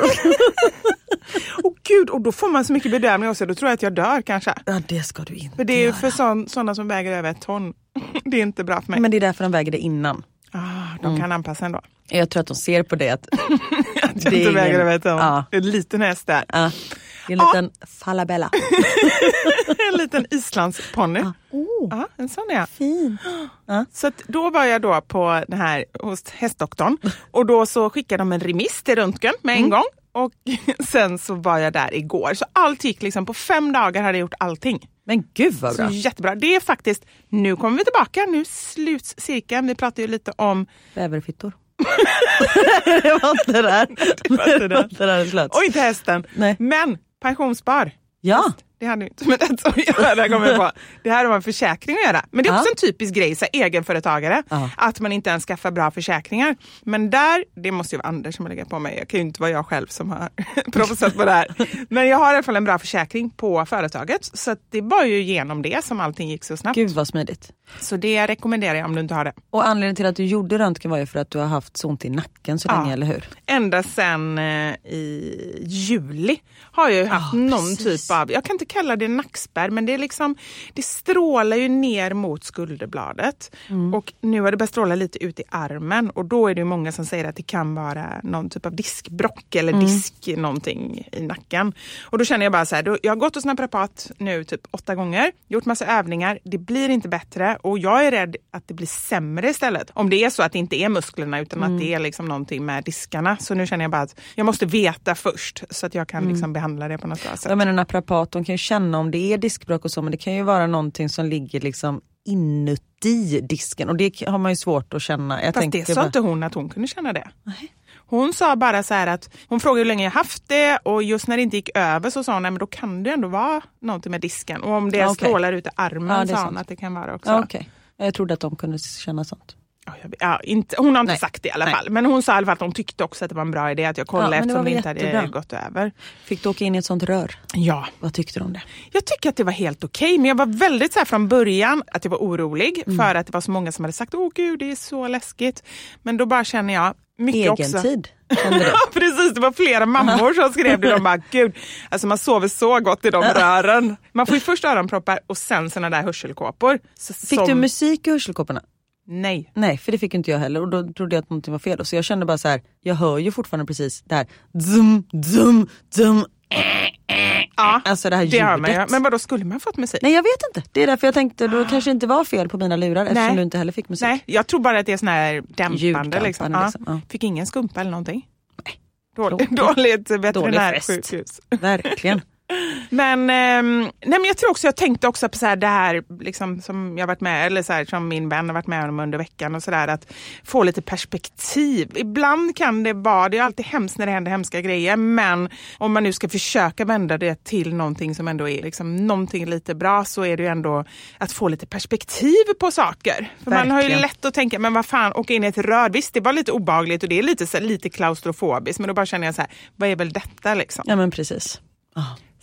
Åh gud, och då får man så mycket bedömning också. Då tror jag att jag dör kanske. Ja det ska du inte För det är ju för sån, sådana som väger över ett ton. Det är inte bra för mig. Men det är därför de väger det innan. ah, de kan anpassa ändå. Jag tror att de ser på det att Att jag inte ingen- över ett ton. Ja. En liten häst där. ja, en liten falabella. en liten islandsponny. Oh, Ja, en sån är jag. fin. Så då var jag då på den här hos hästdoktorn och då så skickade de en remiss till röntgen med en gång. Och sen så var jag där igår. Så allt gick liksom, på fem dagar hade jag gjort allting. Men gud vad Så bra. jättebra. Det är faktiskt, nu kommer vi tillbaka, nu sluts cirkeln. Vi pratade ju lite om Bäverfittor. Det var inte där. var inte Det var inte där det slöts. Och inte hästen. Nej. Men pensionsspar. Ja, Det hade ju inte med det att göra, kommer jag på. Det här har en försäkring att göra. Men det är också Ja. en typisk grej, så här, egenföretagare, Ja. att man inte ens skaffar bra försäkringar. Men där, det måste ju vara Anders som har legat på mig, jag kan ju inte vara jag själv som har proffsat på det här. Men jag har i alla fall en bra försäkring på företaget, så det var ju genom det som allting gick så snabbt. gud vad smidigt. Så det rekommenderar jag om du inte har det. Och anledningen till att du gjorde röntgen var ju för att du har haft så ont i nacken så Ja. länge, eller hur? Ända sedan eh, i juli har jag ju haft Ja, någon precis. typ av, jag kan inte kalla det nackspärr, men det är liksom, det strålar ju ner mot skulderbladet. Mm. Och nu har det börjat stråla lite ut i armen och då är det ju många som säger att det kan vara någon typ av diskbrock eller Mm. disk någonting i nacken. Och då känner jag bara så här, jag har gått hos naprapat nu typ åtta gånger, gjort massa övningar, det blir inte bättre och jag är rädd att det blir sämre istället. Om det är så att det inte är musklerna utan Mm. att det är liksom någonting med diskarna. Så nu känner jag bara att jag måste veta först så att jag kan liksom behandla det på något bra sätt. Mm. Jag menar naprapat, de kan ju känna om det är diskbråck och så men det kan ju vara någonting som ligger liksom inuti disken och det har man ju svårt att känna. Jag Fast det sa bara- inte hon att hon kunde känna det. Hon sa bara så här att hon frågade hur länge jag haft det och just när det inte gick över så sa hon men då kan det ändå vara någonting med disken. Och om det Ja, okej. strålar ut i armen Ja, det sa hon sant. att det kan vara också. Ja, okej. Jag trodde att de kunde känna sånt. Ja, inte, hon har inte Nej. sagt det i alla Nej. fall. Men hon sa i alla fall att hon tyckte också att det var en bra idé att jag kollade Ja, det eftersom det väl inte hade jättebra. gått över. Fick du åka in i ett sånt rör? Ja, Vad tyckte du om det? jag tycker att det var helt okej. men jag var väldigt så här från början att jag var orolig Mm. för att det var så många som hade sagt åh gud det är så läskigt. Men då bara känner jag mycket också. Egentid? Ja precis, det var flera mammor som skrev det. De bara, gud, alltså man sover så gott i de rören. Man får ju först öronproppar och sen såna där hörselkåpor. Så, Fick som, du musik i hörselkåporna? Nej. Nej, för det fick inte jag heller och då trodde jag att någonting var fel. Så jag kände bara så här, jag hör ju fortfarande precis det här zum, zum, zum. Ja, Alltså det här det hör man ljudet. Men vad då skulle man fått musik? Nej jag vet inte, det är därför jag tänkte då kanske det inte var fel på mina lurar eftersom Nej. du inte heller fick musik. Nej, jag tror bara att det är sån här dämpande. Ljuddämpande liksom. Ja. liksom, ja. Fick ingen skumpa eller någonting? Nej. Dåligt, dåligt veterinärsjukhus. Verkligen. Men, ehm, nej men jag tror också, jag tänkte också på så här, det här liksom, som jag varit med, eller så här, som min vän har varit med om under veckan och sådär, att få lite perspektiv. Ibland kan det vara, det är alltid hemskt när det händer hemska grejer, men om man nu ska försöka vända det till någonting som ändå är liksom, någonting lite bra så är det ju ändå att få lite perspektiv på saker. För man har ju Verkligen. lätt att tänka, men vad fan, åka in i ett rör, visst det var lite obehagligt och det är lite, så här, lite klaustrofobiskt, men då bara känner jag så här, vad är väl detta liksom? Ja men precis.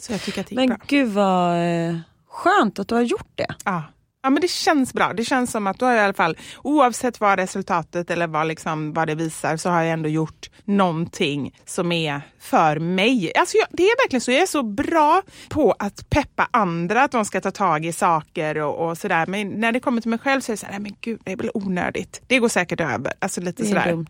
Så jag tycker att det gick Men bra. gud vad eh, skönt att du har gjort det. Ja. ja, men det känns bra. Det känns som att du har i alla fall, oavsett vad resultatet eller vad, liksom, vad det visar, så har jag ändå gjort någonting som är för mig. Alltså jag, det är verkligen så, jag är så bra på att peppa andra att de ska ta tag i saker och, och sådär. Men när det kommer till mig själv så är det så här, nej men gud, det är väl onödigt. Det går säkert över. Alltså lite Det är sådär. dumt.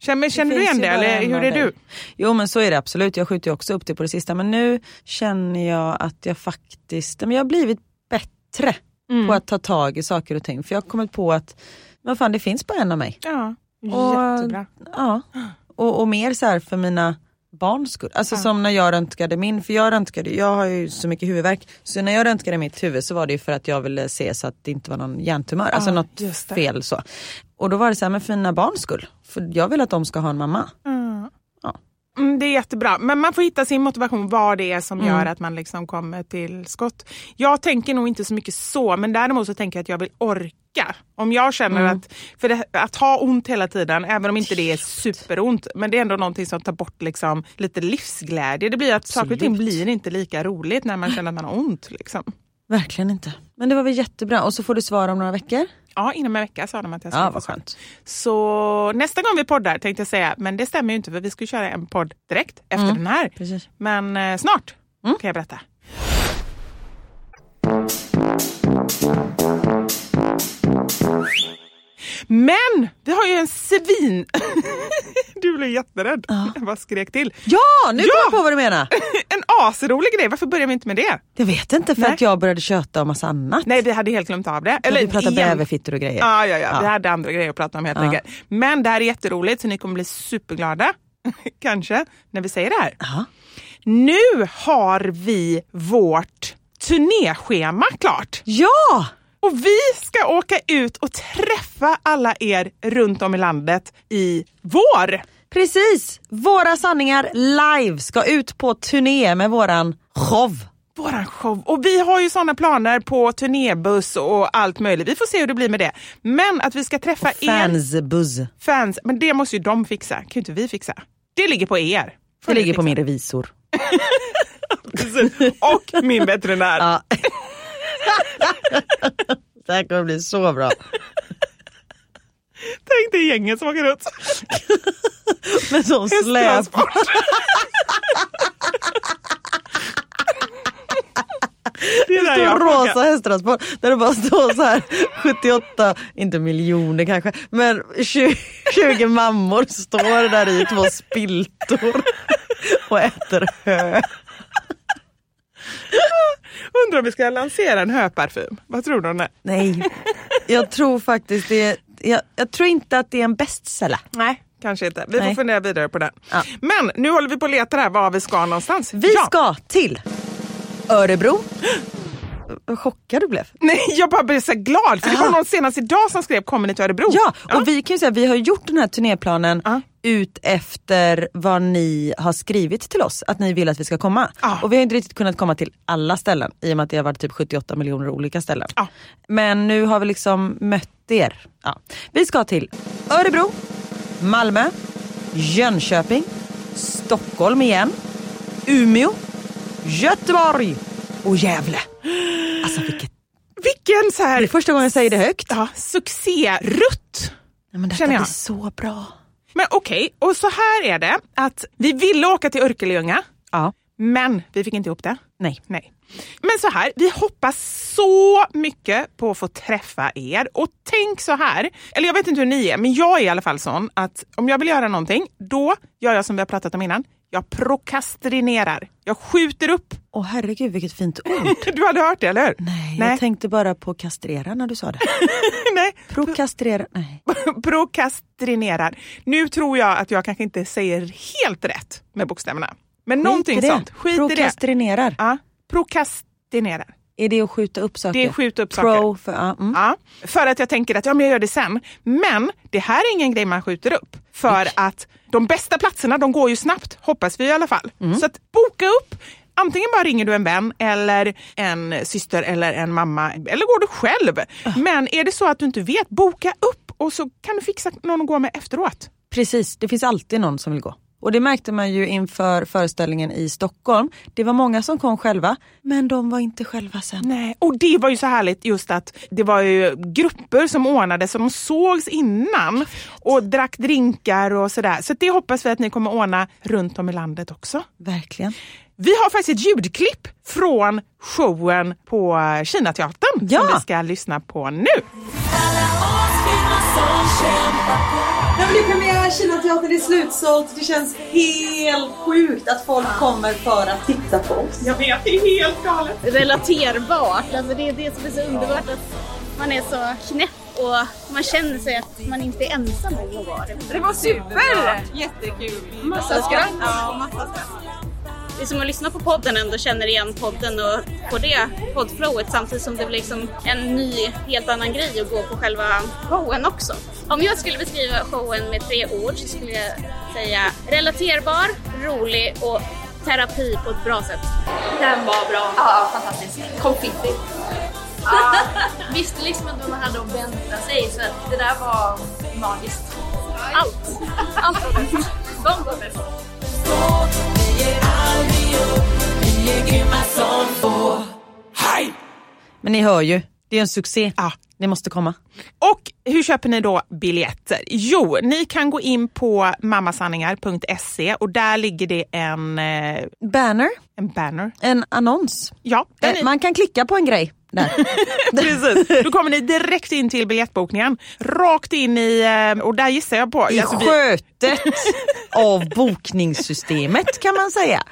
Känner, känner du igen det eller hur är du? Jo men så är det absolut, jag skjuter ju också upp det på det sista men nu känner jag att jag faktiskt, men jag har blivit bättre Mm. på att ta tag i saker och ting för jag har kommit på att vad fan det finns bara en av mig. Ja, Och- jättebra. Ja. Och, och mer så här för mina barns skull. Alltså som när jag röntgade min, för jag röntgade, jag har ju så mycket huvudvärk. Så när jag röntgade mitt huvud så var det ju för att jag ville se så att det inte var någon hjärntumör, alltså Ja, något fel så. Och då var det så här, men för mina barns skull. För jag vill att de ska ha en mamma. Mm, det är jättebra, men man får hitta sin motivation, vad det är som Mm. gör att man liksom kommer till skott. Jag tänker nog inte så mycket så, men däremot så tänker jag att jag vill orka. Om jag känner Mm. att, för det, att ha ont hela tiden, även om inte det är superont, men det är ändå någonting som tar bort liksom lite livsglädje. Det blir att saker och ting Absolut. blir inte lika roligt när man känner att man har ont. Liksom. Verkligen inte. Men det var väl jättebra. Och så får du svar om några veckor. Ja, inom en vecka sa de att jag skulle Ja, få skönt. Så nästa gång vi poddar tänkte jag säga, men det stämmer ju inte för vi ska köra en podd direkt efter Mm. den här. Precis. Men eh, snart kan jag berätta. Men vi har ju en svin... du blev jätterädd. Jag bara skrek till. Ja, nu Ja! kom jag på vad du menar. En asrolig grej, varför börjar vi inte med det? Jag vet inte för Nej. att jag började köta om massa annat. Nej, vi hade helt glömt av det. Eller, vi pratar igen. bäverfittor och grejer. Ja, ja, ja, Ja. vi hade andra grejer att prata om helt Ja. enkelt. Men det här är jätteroligt så ni kommer bli superglada, kanske, när vi säger det här. Ja. Nu har vi vårt turnéschema klart. ja! Och vi ska åka ut och träffa alla er runt om i landet i vår. Precis! Våra sanningar live ska ut på turné med våran show. Våran show. Och vi har ju sådana planer på turnébuss och allt möjligt. Vi får se hur det blir med det. Men att vi ska träffa er Fansbuzz. fans, men det måste ju de fixa. kan ju inte vi fixa. Det ligger på er. Får Det ligger på fixa. min revisor. Och min veterinär. Ja. Det här kommer bli så bra. Tänk dig gänget som åker runt. Med sån släp. Det är Stor rosa hästtransport där det bara står så här 78, inte miljoner kanske, men 20, 20 mammor står där i två spiltor och äter hö. Undrar om vi ska lansera en höparfym. Vad tror du om det? Nej, jag tror faktiskt det jag, jag tror inte att det är en bestseller. Nej, kanske inte. Vi får Nej. fundera vidare på den. Ja. Men nu håller vi på att leta här var vi ska någonstans. Vi ja. ska till Örebro. Vad chockad du blev. Nej, jag bara blev så glad för det var någon senast idag som skrev kommer ni till Örebro? Ja, och vi kan ju säga vi har gjort den här turnéplanen Ja. ut efter vad ni har skrivit till oss att ni vill att vi ska komma. Ja. Och vi har inte riktigt kunnat komma till alla ställen i och med att det har varit typ 78 miljoner olika ställen. Ja. Men nu har vi liksom mött er. Ja. Vi ska till Örebro, Malmö, Jönköping, Stockholm igen, Umeå, Göteborg och Gävle. Alltså vilket... Vilken så här... Det är första gången jag säger det högt. Ja, succérutt. Ja, men detta blir så bra. Men okej, och så här är det att vi ville åka till Örkelljunga, Ja. men vi fick inte ihop det. Nej. Nej. Men så här, vi hoppas så mycket på att få träffa er. Och tänk så här, eller jag vet inte hur ni är, men jag är i alla fall sån att om jag vill göra någonting, då gör jag som vi har pratat om innan. Jag prokastrinerar. Jag skjuter upp. Åh herregud vilket fint ord. Du hade hört det, eller hur? Nej, Nej. jag tänkte bara på kastrera när du sa det. Nej. Prokastrera, nej. Prokastrinerar. Nu tror jag att jag kanske inte säger helt rätt med bokstäverna. Men någonting Skit det. sånt. Skit i det. Prokastrinerar. Ja, prokastinerar. Är det att skjuta upp saker? Det är skjuta upp Pro saker. för, ja, mm. Ja, för att jag tänker att ja, men jag gör det sen. Men det här är ingen grej man skjuter upp. För att de bästa platserna de går ju snabbt, hoppas vi i alla fall. Mm. Så att boka upp. Antingen bara ringer du en vän eller en syster eller en mamma eller går du själv. Ah. Men är det så att du inte vet, boka upp och så kan du fixa någon att gå med efteråt. Precis, det finns alltid någon som vill gå. Och det märkte man ju inför föreställningen i Stockholm. Det var många som kom själva, men de var inte själva sen. Nej, och det var ju så härligt just att det var ju grupper som ordnade så de sågs innan och drack drinkar och sådär. Så det hoppas vi att ni kommer ordna runt om i landet också. Verkligen. Vi har faktiskt ett ljudklipp från showen på Kinateatern Ja. som vi ska lyssna på nu. Ja, men det är premiär, Kinateatern är slutsålt. Det känns helt sjukt att folk kommer för att titta på oss. Jag vet, det är helt galet. relaterbart. Alltså det är det som är så underbart att man är så knäpp och man känner sig att man inte är ensam om att vara det. Det var super! Jättekul! Massa skratt. Ja, massa skratt. Det är som att lyssna på podden ändå känner igen podden och på det poddflowet samtidigt som det blir liksom en ny, helt annan grej att gå på själva showen också. Om jag skulle beskriva showen med tre ord så skulle jag säga relaterbar, rolig och terapi på ett bra sätt. Den var bra. Ja, fantastisk. Konfetti. Ja, visste liksom inte vad man hade att vänta sig så att det där var magiskt. Allt! Allt var bäst. De var bäst. Men ni hör ju, det är en succé. Ja. Ni måste komma. Och hur köper ni då biljetter? Jo, ni kan gå in på mammasanningar.se och där ligger det en, eh, Banner, en banner. en annons. Ja, där Eh, Man kan klicka på en grej där. precis. Då kommer ni direkt in till biljettbokningen. Rakt in i, eh, och där gissar jag på... I alltså skötet av bokningssystemet kan man säga.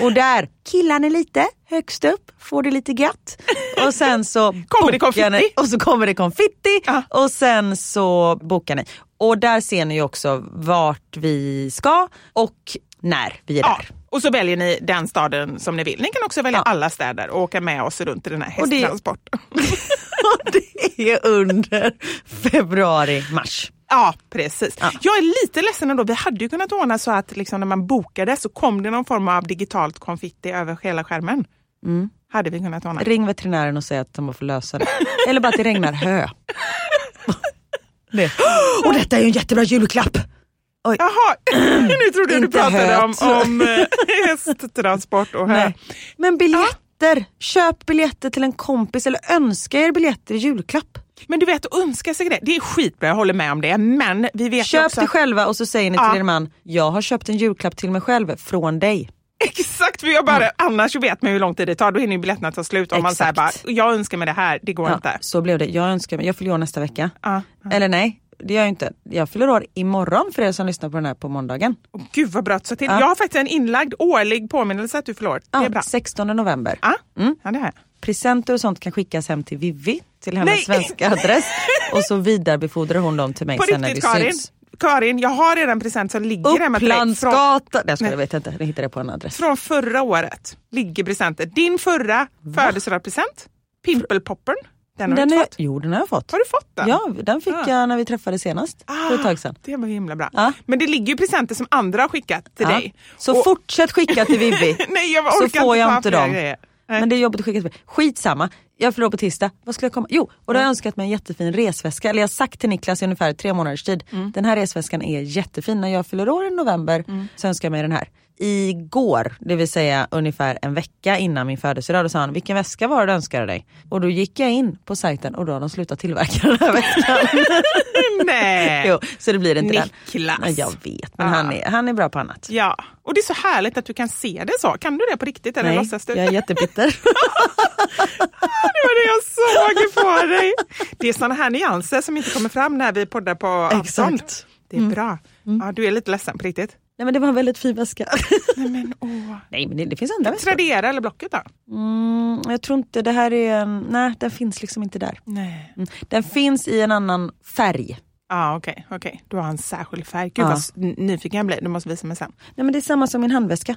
Och där killar ni lite högst upp, får det lite gött. Och sen så Kommer det konfetti? Ni, och så kommer det konfitti Ja. och sen så bokar ni. Och där ser ni också vart vi ska och när vi är Ja, där. Och så väljer ni den staden som ni vill. Ni kan också välja Ja. alla städer och åka med oss runt i den här Och det- hästtransporten. Och det är under februari, mars. Ja, precis. Ja. Jag är lite ledsen ändå. Vi hade ju kunnat ordna så att liksom när man bokade så kom det någon form av digitalt konfitti över hela skärmen. Mm. Hade vi kunnat ordna. Ring veterinären och säg att de får lösa det. Eller bara att det regnar hö. Det. Och detta är ju en jättebra julklapp! Oj. Jaha, nu trodde jag du pratade om, höt. om eh, hästtransport och hö. Nej. Men biljetter, köp biljetter till en kompis eller önska er biljetter i julklapp. Men du vet, att önska sig det, det är skitbra, jag håller med om det. Men vi vet Köp också det själva och så säger ni till er man, jag har köpt en julklapp till mig själv från dig. Exakt, för jag bara, annars så vet man hur lång tid det tar. Då hinner ju biljetterna ta slut. Om man säger bara, jag önskar mig det här, det går Ja, inte. så blev det. Jag önskar mig, jag fyller år nästa vecka. Ja. Eller nej, det gör jag inte. Jag fyller år imorgon för er som lyssnar på den här på måndagen. Åh, Gud vad bra att till. Ja. Jag har faktiskt en inlagd årlig påminnelse att du fyller år. Det är Ja, bra. 16 november. Ja, Mm. ja det har jag. Presenter och sånt kan skickas hem till Vivi, till hennes Nej. svenska adress. Och så vidarebefordrar hon dem till mig På sen när vi riktigt Karin, syns. Karin, jag har redan en present som ligger hemma till dig. Från, Upplandsgatan! Nej, jag vet jag inte. Jag hittade det på en adress. från förra året ligger presenten. Din förra födelsedagspresent, Pimpelpoppern, den har Den du är, inte fått. jo, den har jag fått. Har du fått den? Ja, den fick Ah. jag när vi träffades senast för ett tag sedan. Det var himla bra. Ja. Men det ligger ju presenter som andra har skickat till dig. Så Och- fortsätt skicka till Vivi. Nej, jag så får jag inte dem. grejer. Men det är jobbigt att skicka till mig. Skitsamma. Jag förlorar på tisdag. Vad skulle jag komma? Jo, och då har jag önskat mig en jättefin resväska. Eller jag har sagt till Niklas i ungefär tre månaders tid. Mm. Den här resväskan är jättefin. När jag fyller år i november så önskar jag mig den här. Igår, det vill säga ungefär en vecka innan min födelsedag. Då sa han, vilken väska var det du önskade dig? Och då gick jag in på sajten och då har de slutat tillverka den här väskan. Nej! jo, så det blir inte den. Niklas. Jag vet, men Ja. han, är, han är bra på annat. Ja, och det är så härligt att du kan se det så. Kan du det på riktigt eller Nej, låtsas du? jag är jättebitter. Det var det jag såg på dig. Det är såna här nyanser som inte kommer fram när vi poddar på avstånd. Exakt. Det är bra. Ja, du är lite ledsen på riktigt. Nej men det var en väldigt fin väska. Nej, men, åh. Nej men det, det finns andra väskor. Tradera eller Blocket då? Mm, jag tror inte det här är en, nej den finns liksom inte där. Nej. Mm. Den finns i en annan färg. Ja, okej. okej. Du har en särskild färg. Gud Ja. vad nyfiken jag blir. Du måste visa mig sen. Nej men det är samma som min handväska.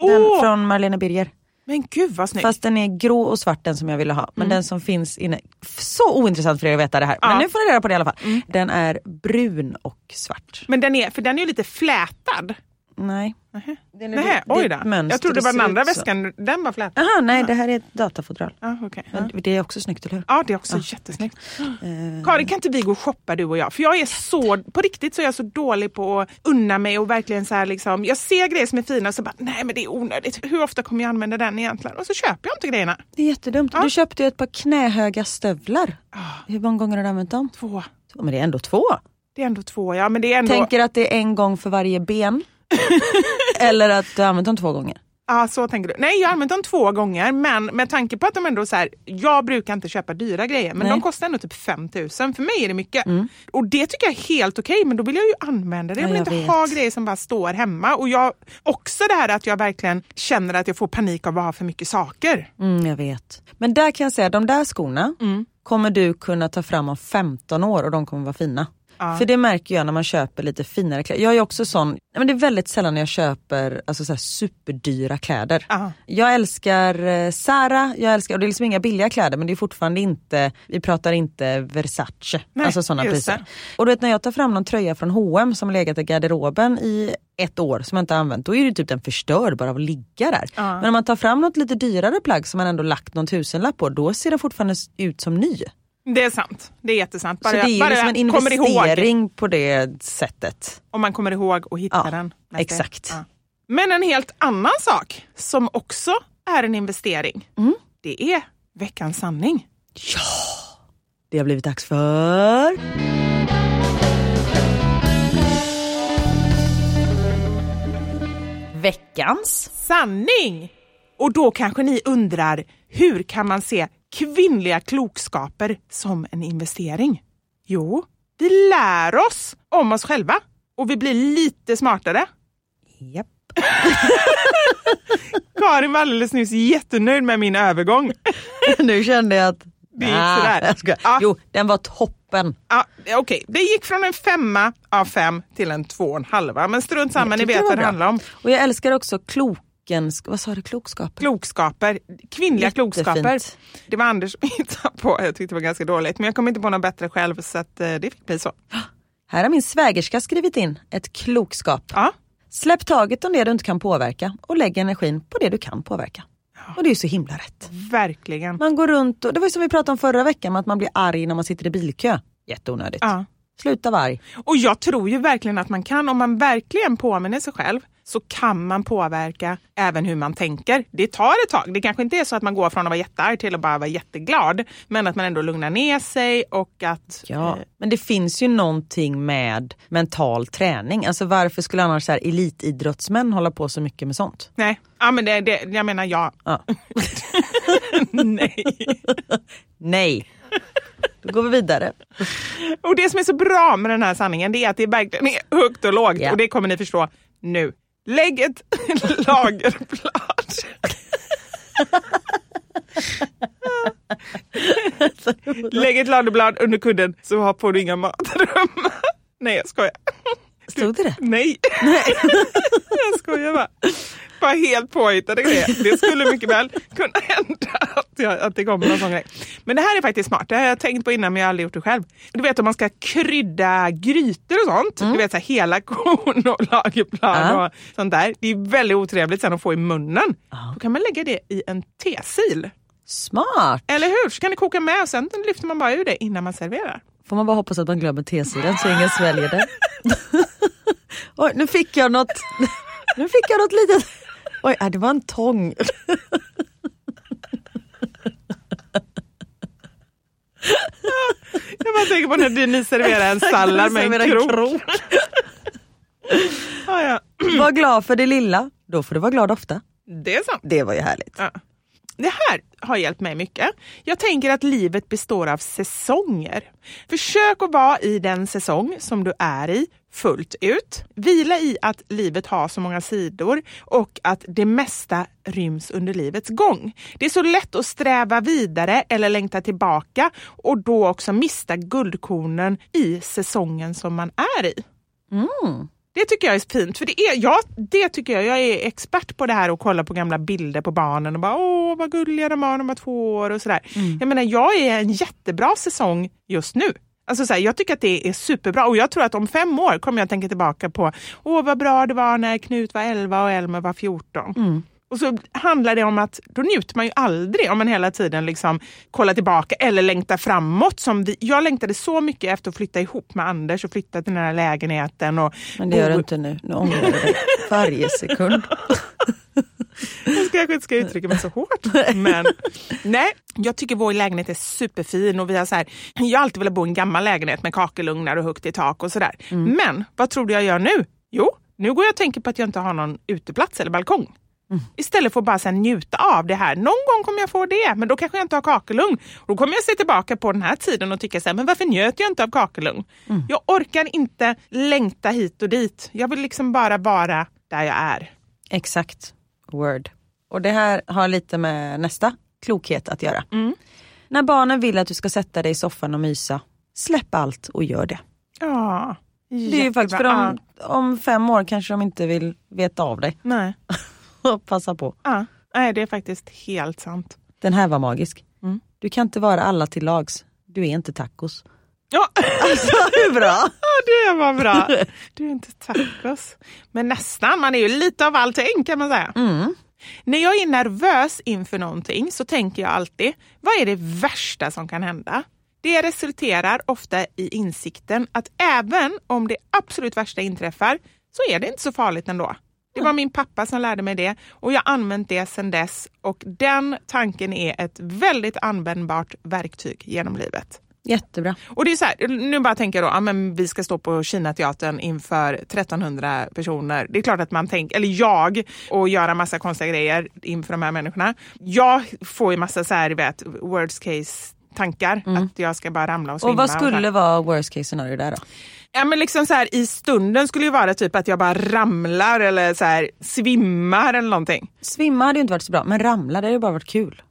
Den Åh! från Marlene Birger. Men gud vad snyggt. Fast den är grå och svart den som jag ville ha. Men den som finns inne, så ointressant för er att veta det här. Men Ja. nu får ni reda på det i alla fall. Den är brun och svart. Men den är, för den är ju lite flätad. Nej. Nähä. Den Nähä, oj då. Jag trodde det var den andra väskan, den var flätad. Jaha, nej det här är ett datafodral. Ja, okej. ja. Det är också snyggt, eller hur? Ja, det är också jättesnyggt. Karin, kan inte vi gå och shoppa du och jag? För jag är så, på riktigt så är jag så dålig på att unna mig och verkligen så här liksom, jag ser grejer som är fina och så bara, nej men det är onödigt. Hur ofta kommer jag använda den egentligen? Och så köper jag inte grejerna. Det är jättedumt. Ja. Du köpte ju ett par knähöga stövlar. Hur många gånger har du använt dem? Två. Två, Men det är ändå två. Det är ändå två, ja men det är ändå... Tänker att det är en gång för varje ben. Eller att du har använt dem två gånger. Ja, så tänker du. Nej, jag har använt dem två gånger, men med tanke på att de ändå så här, jag brukar inte köpa dyra grejer, men Nej. Mm. de kostar ändå typ 5000. För mig är det mycket. Och det tycker jag är helt okej, men då vill jag ju använda det. Jag Ja, vill jag inte vet. ha grejer som bara står hemma. Och jag, också det här att jag verkligen känner att jag får panik av att ha för mycket saker. Mm, jag vet. Men där kan jag säga, de där skorna kommer du kunna ta fram om 15 år och de kommer vara fina. För det märker jag när man köper lite finare kläder. Jag är också sån, men det är väldigt sällan jag köper alltså, så superdyra kläder. Ja. Jag älskar eh, Zara, jag älskar, och det är liksom inga billiga kläder men det är fortfarande inte, vi pratar inte Versace. Nej, alltså sådana priser. det. Och du vet när jag tar fram någon tröja från H&M som har legat i garderoben i ett år som jag inte har använt, då är det typ den förstörd bara av att ligga där. Men om man tar fram något lite dyrare plagg som man ändå lagt någon tusenlapp på, då ser den fortfarande ut som ny. Det är sant. Det är jättesant. Bara, så det är ju bara liksom en jag kommer ihåg, investering på det sättet. om man kommer ihåg och hittar Ja, den. nästa exakt. Ja. Men en helt annan sak som också är en investering, Mm. det är veckans sanning. Det har blivit dags för... Veckans sanning! Och då kanske ni undrar, hur kan man se kvinnliga klokskaper som en investering? Jo, vi lär oss om oss själva och vi blir lite smartare. Japp. Karin var alldeles nyss jättenöjd med min övergång. nu kände jag att... Det gick sådär. jag skojar. Ja. Jo, den var toppen. Ja, Okej, det gick från en femma av fem till en två och en halva. Men strunt samma, ni vet vad det handlar om. Och jag älskar också kloken... Vad sa du? Klokskaper? Klokskaper, kvinnliga Jättefint. klokskaper. Det var Anders som hittade på, jag tyckte det var ganska dåligt. Men jag kom inte på något bättre själv så att, eh, det fick bli så. Här har min svägerska skrivit in ett klokskap. Ja, Släpp taget om det du inte kan påverka och lägg energin på det du kan påverka. Och det är ju så himla rätt. verkligen. Man går runt och, det var ju som vi pratade om förra veckan, att man blir arg när man sitter i bilkö. Jätteonödigt. Ja. Sluta vara arg. Och jag tror ju verkligen att man kan, om man verkligen påminner sig själv, så kan man påverka även hur man tänker. Det tar ett tag. Det kanske inte är så att man går från att vara jättearg till att bara vara jätteglad. Men att man ändå lugnar ner sig och att... Ja, eh, men det finns ju någonting med mental träning. Alltså varför skulle annars så här elitidrottsmän hålla på så mycket med sånt? nej, ja, men det, det, jag menar ja. Ja. nej. Nej. Då går vi vidare. Och det som är så bra med den här sanningen det är att det verkligen är högt och lågt. Ja. Och det kommer ni förstå nu. Lägg ett lagerblad. Lägg ett lagerblad under kudden så får du inga matrum. Nej jag skojar. Stod det det? Nej. jag skojar bara. Bara helt påhittade grejer. Det skulle mycket väl kunna hända att, jag, att det kommer någon sån grej. Men det här är faktiskt smart. Det har jag tänkt på innan men jag har aldrig gjort det själv. Du vet om man ska krydda grytor och sånt. Du vet så här, hela korn och lagerblad Ja. och sånt där. Det är väldigt otrevligt sen att få i munnen. Då kan man lägga det i en tesil. Smart! Eller hur? Så kan det koka med och sen lyfter man bara ur det innan man serverar. Får man bara hoppas att man glömmer tesilen så ingen sväljer det. Oj, nu fick jag något. Nu fick jag något litet. Oj, äh, det var en tång. Jag bara tänker på när ni serverar en sallad med en Servera krok. Ja, ja. Var glad för det lilla, då får du vara glad ofta. Det är sant. Det var ju härligt. Ja. Det här har hjälpt mig mycket. Jag tänker att livet består av säsonger. Försök att vara i den säsong som du är i fullt ut. Vila i att livet har så många sidor och att det mesta ryms under livets gång. Det är så lätt att sträva vidare eller längta tillbaka och då också mista guldkornen i säsongen som man är i. Mm. Det tycker jag är fint. För det, är, ja, det tycker jag. Jag är expert på det här att kolla på gamla bilder på barnen och bara åh vad gulliga de var när de var två år och sådär. Jag menar jag är en jättebra säsong just nu. Alltså så här, jag tycker att det är superbra och jag tror att om fem år kommer jag tänka tillbaka på åh vad bra det var när Knut var 11 och Elmer var 14. Och så handlar det om att då njuter man ju aldrig om man hela tiden liksom kollar tillbaka eller längtar framåt. Som vi, jag längtade så mycket efter att flytta ihop med Anders och flytta till den här lägenheten. Och Men det gör du inte nu. Nu ångrar du dig varje sekund. Jag ska- kanske inte ska uttrycka mig så hårt. Men nej, jag tycker vår lägenhet är superfin och vi har så här, jag har alltid velat bo i en gammal lägenhet med kakelugnar och högt i tak och sådär. Men vad tror du jag gör nu? Jo, nu går jag och tänker på att jag inte har någon uteplats eller balkong. Istället för att bara så njuta av det här. Någon gång kommer jag få det, men då kanske jag inte har kakelugn. Då kommer jag se tillbaka på den här tiden och tycka så här, men varför njöt jag inte av kakelugn? Jag orkar inte längta hit och dit. Jag vill liksom bara vara där jag är. Exakt. Word. Och det här har lite med nästa klokhet att göra. När barnen vill att du ska sätta dig i soffan och mysa, släpp allt och gör det. Ja, Det är ju faktiskt för om, om fem år kanske de inte vill veta av dig. Nej. Passa på. Ja. Nej, det är faktiskt helt sant. Den här var magisk. Mm. Du kan inte vara alla till lags. Du är inte tacos. Ja, Alltså hur bra? Det var bra. Du är inte tacos. Men nästan, man är ju lite av allting kan man säga. När jag är nervös inför någonting så tänker jag alltid, vad är det värsta som kan hända? Det resulterar ofta i insikten att även om det absolut värsta inträffar så är det inte så farligt ändå. Det var min pappa som lärde mig det och jag har använt det sedan dess och den tanken är ett väldigt användbart verktyg genom livet. Jättebra. Och det är så här, nu bara tänker jag då, ja, men vi ska stå på Kinateatern inför 1300 personer. Det är klart att man tänker, eller jag, och göra massa konstiga grejer inför de här människorna. Jag får ju massa så här, vet, worst case tankar. Att jag ska bara ramla och svimma. Och vad skulle här. vara worst case scenario där då? Ja men liksom så här, i stunden skulle ju vara typ att jag bara ramlar eller så här, svimmar eller någonting. Svimma hade ju inte varit så bra, men ramla det hade ju bara varit kul.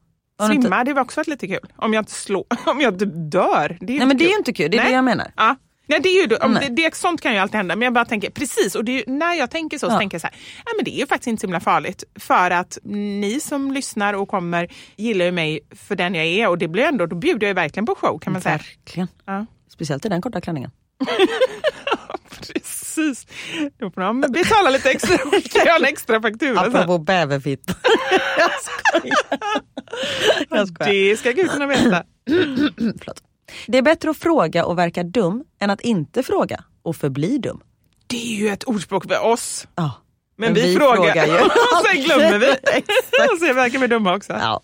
Inte- Svimma, det var också varit lite kul. Om jag inte slår, om jag typ dör. Det är Nej men det är ju inte kul, det är Nej. det jag menar. Ja. Nej, det är ju, om Nej. det, det, sånt kan ju alltid hända, men jag bara tänker precis, och ju- när jag tänker så, så Ja. tänker jag så här, ja, men det är ju faktiskt inte så himla farligt. För att ni som lyssnar och kommer gillar ju mig för den jag är och det blir ändå, då bjuder jag ju verkligen på show kan man säga. Verkligen. Ja. Speciellt i den korta klänningen. Precis. Då får de betala lite extra, jag ha en extra faktura. Apropå bäverfitt. jag skojar. jag skojar. Det ska gudarna veta. Förlåt. Det är bättre att fråga och verka dum än att inte fråga och förbli dum. Det är ju ett ordspråk för oss. Ja. Men, vi, frågar, ju. och sen glömmer vi. Och sen verkar vi dumma också. Ja.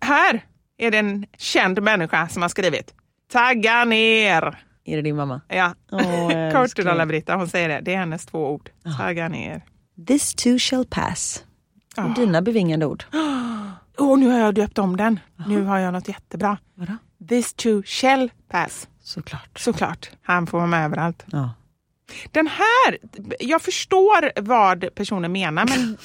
Här är det en känd människa som har skrivit Tagga ner. Är det din mamma? Ja, Åh, älskling. Kortedala-Britta hon säger det. Det är hennes två ord. Tagga ner. This too shall pass. Ja. Dina bevingade ord. Åh, nu har jag döpt om den. Nu har jag något jättebra. Vadå? This too shall pass. Såklart. Såklart. Han får vara med överallt. Ja. Den här, jag förstår vad personen menar men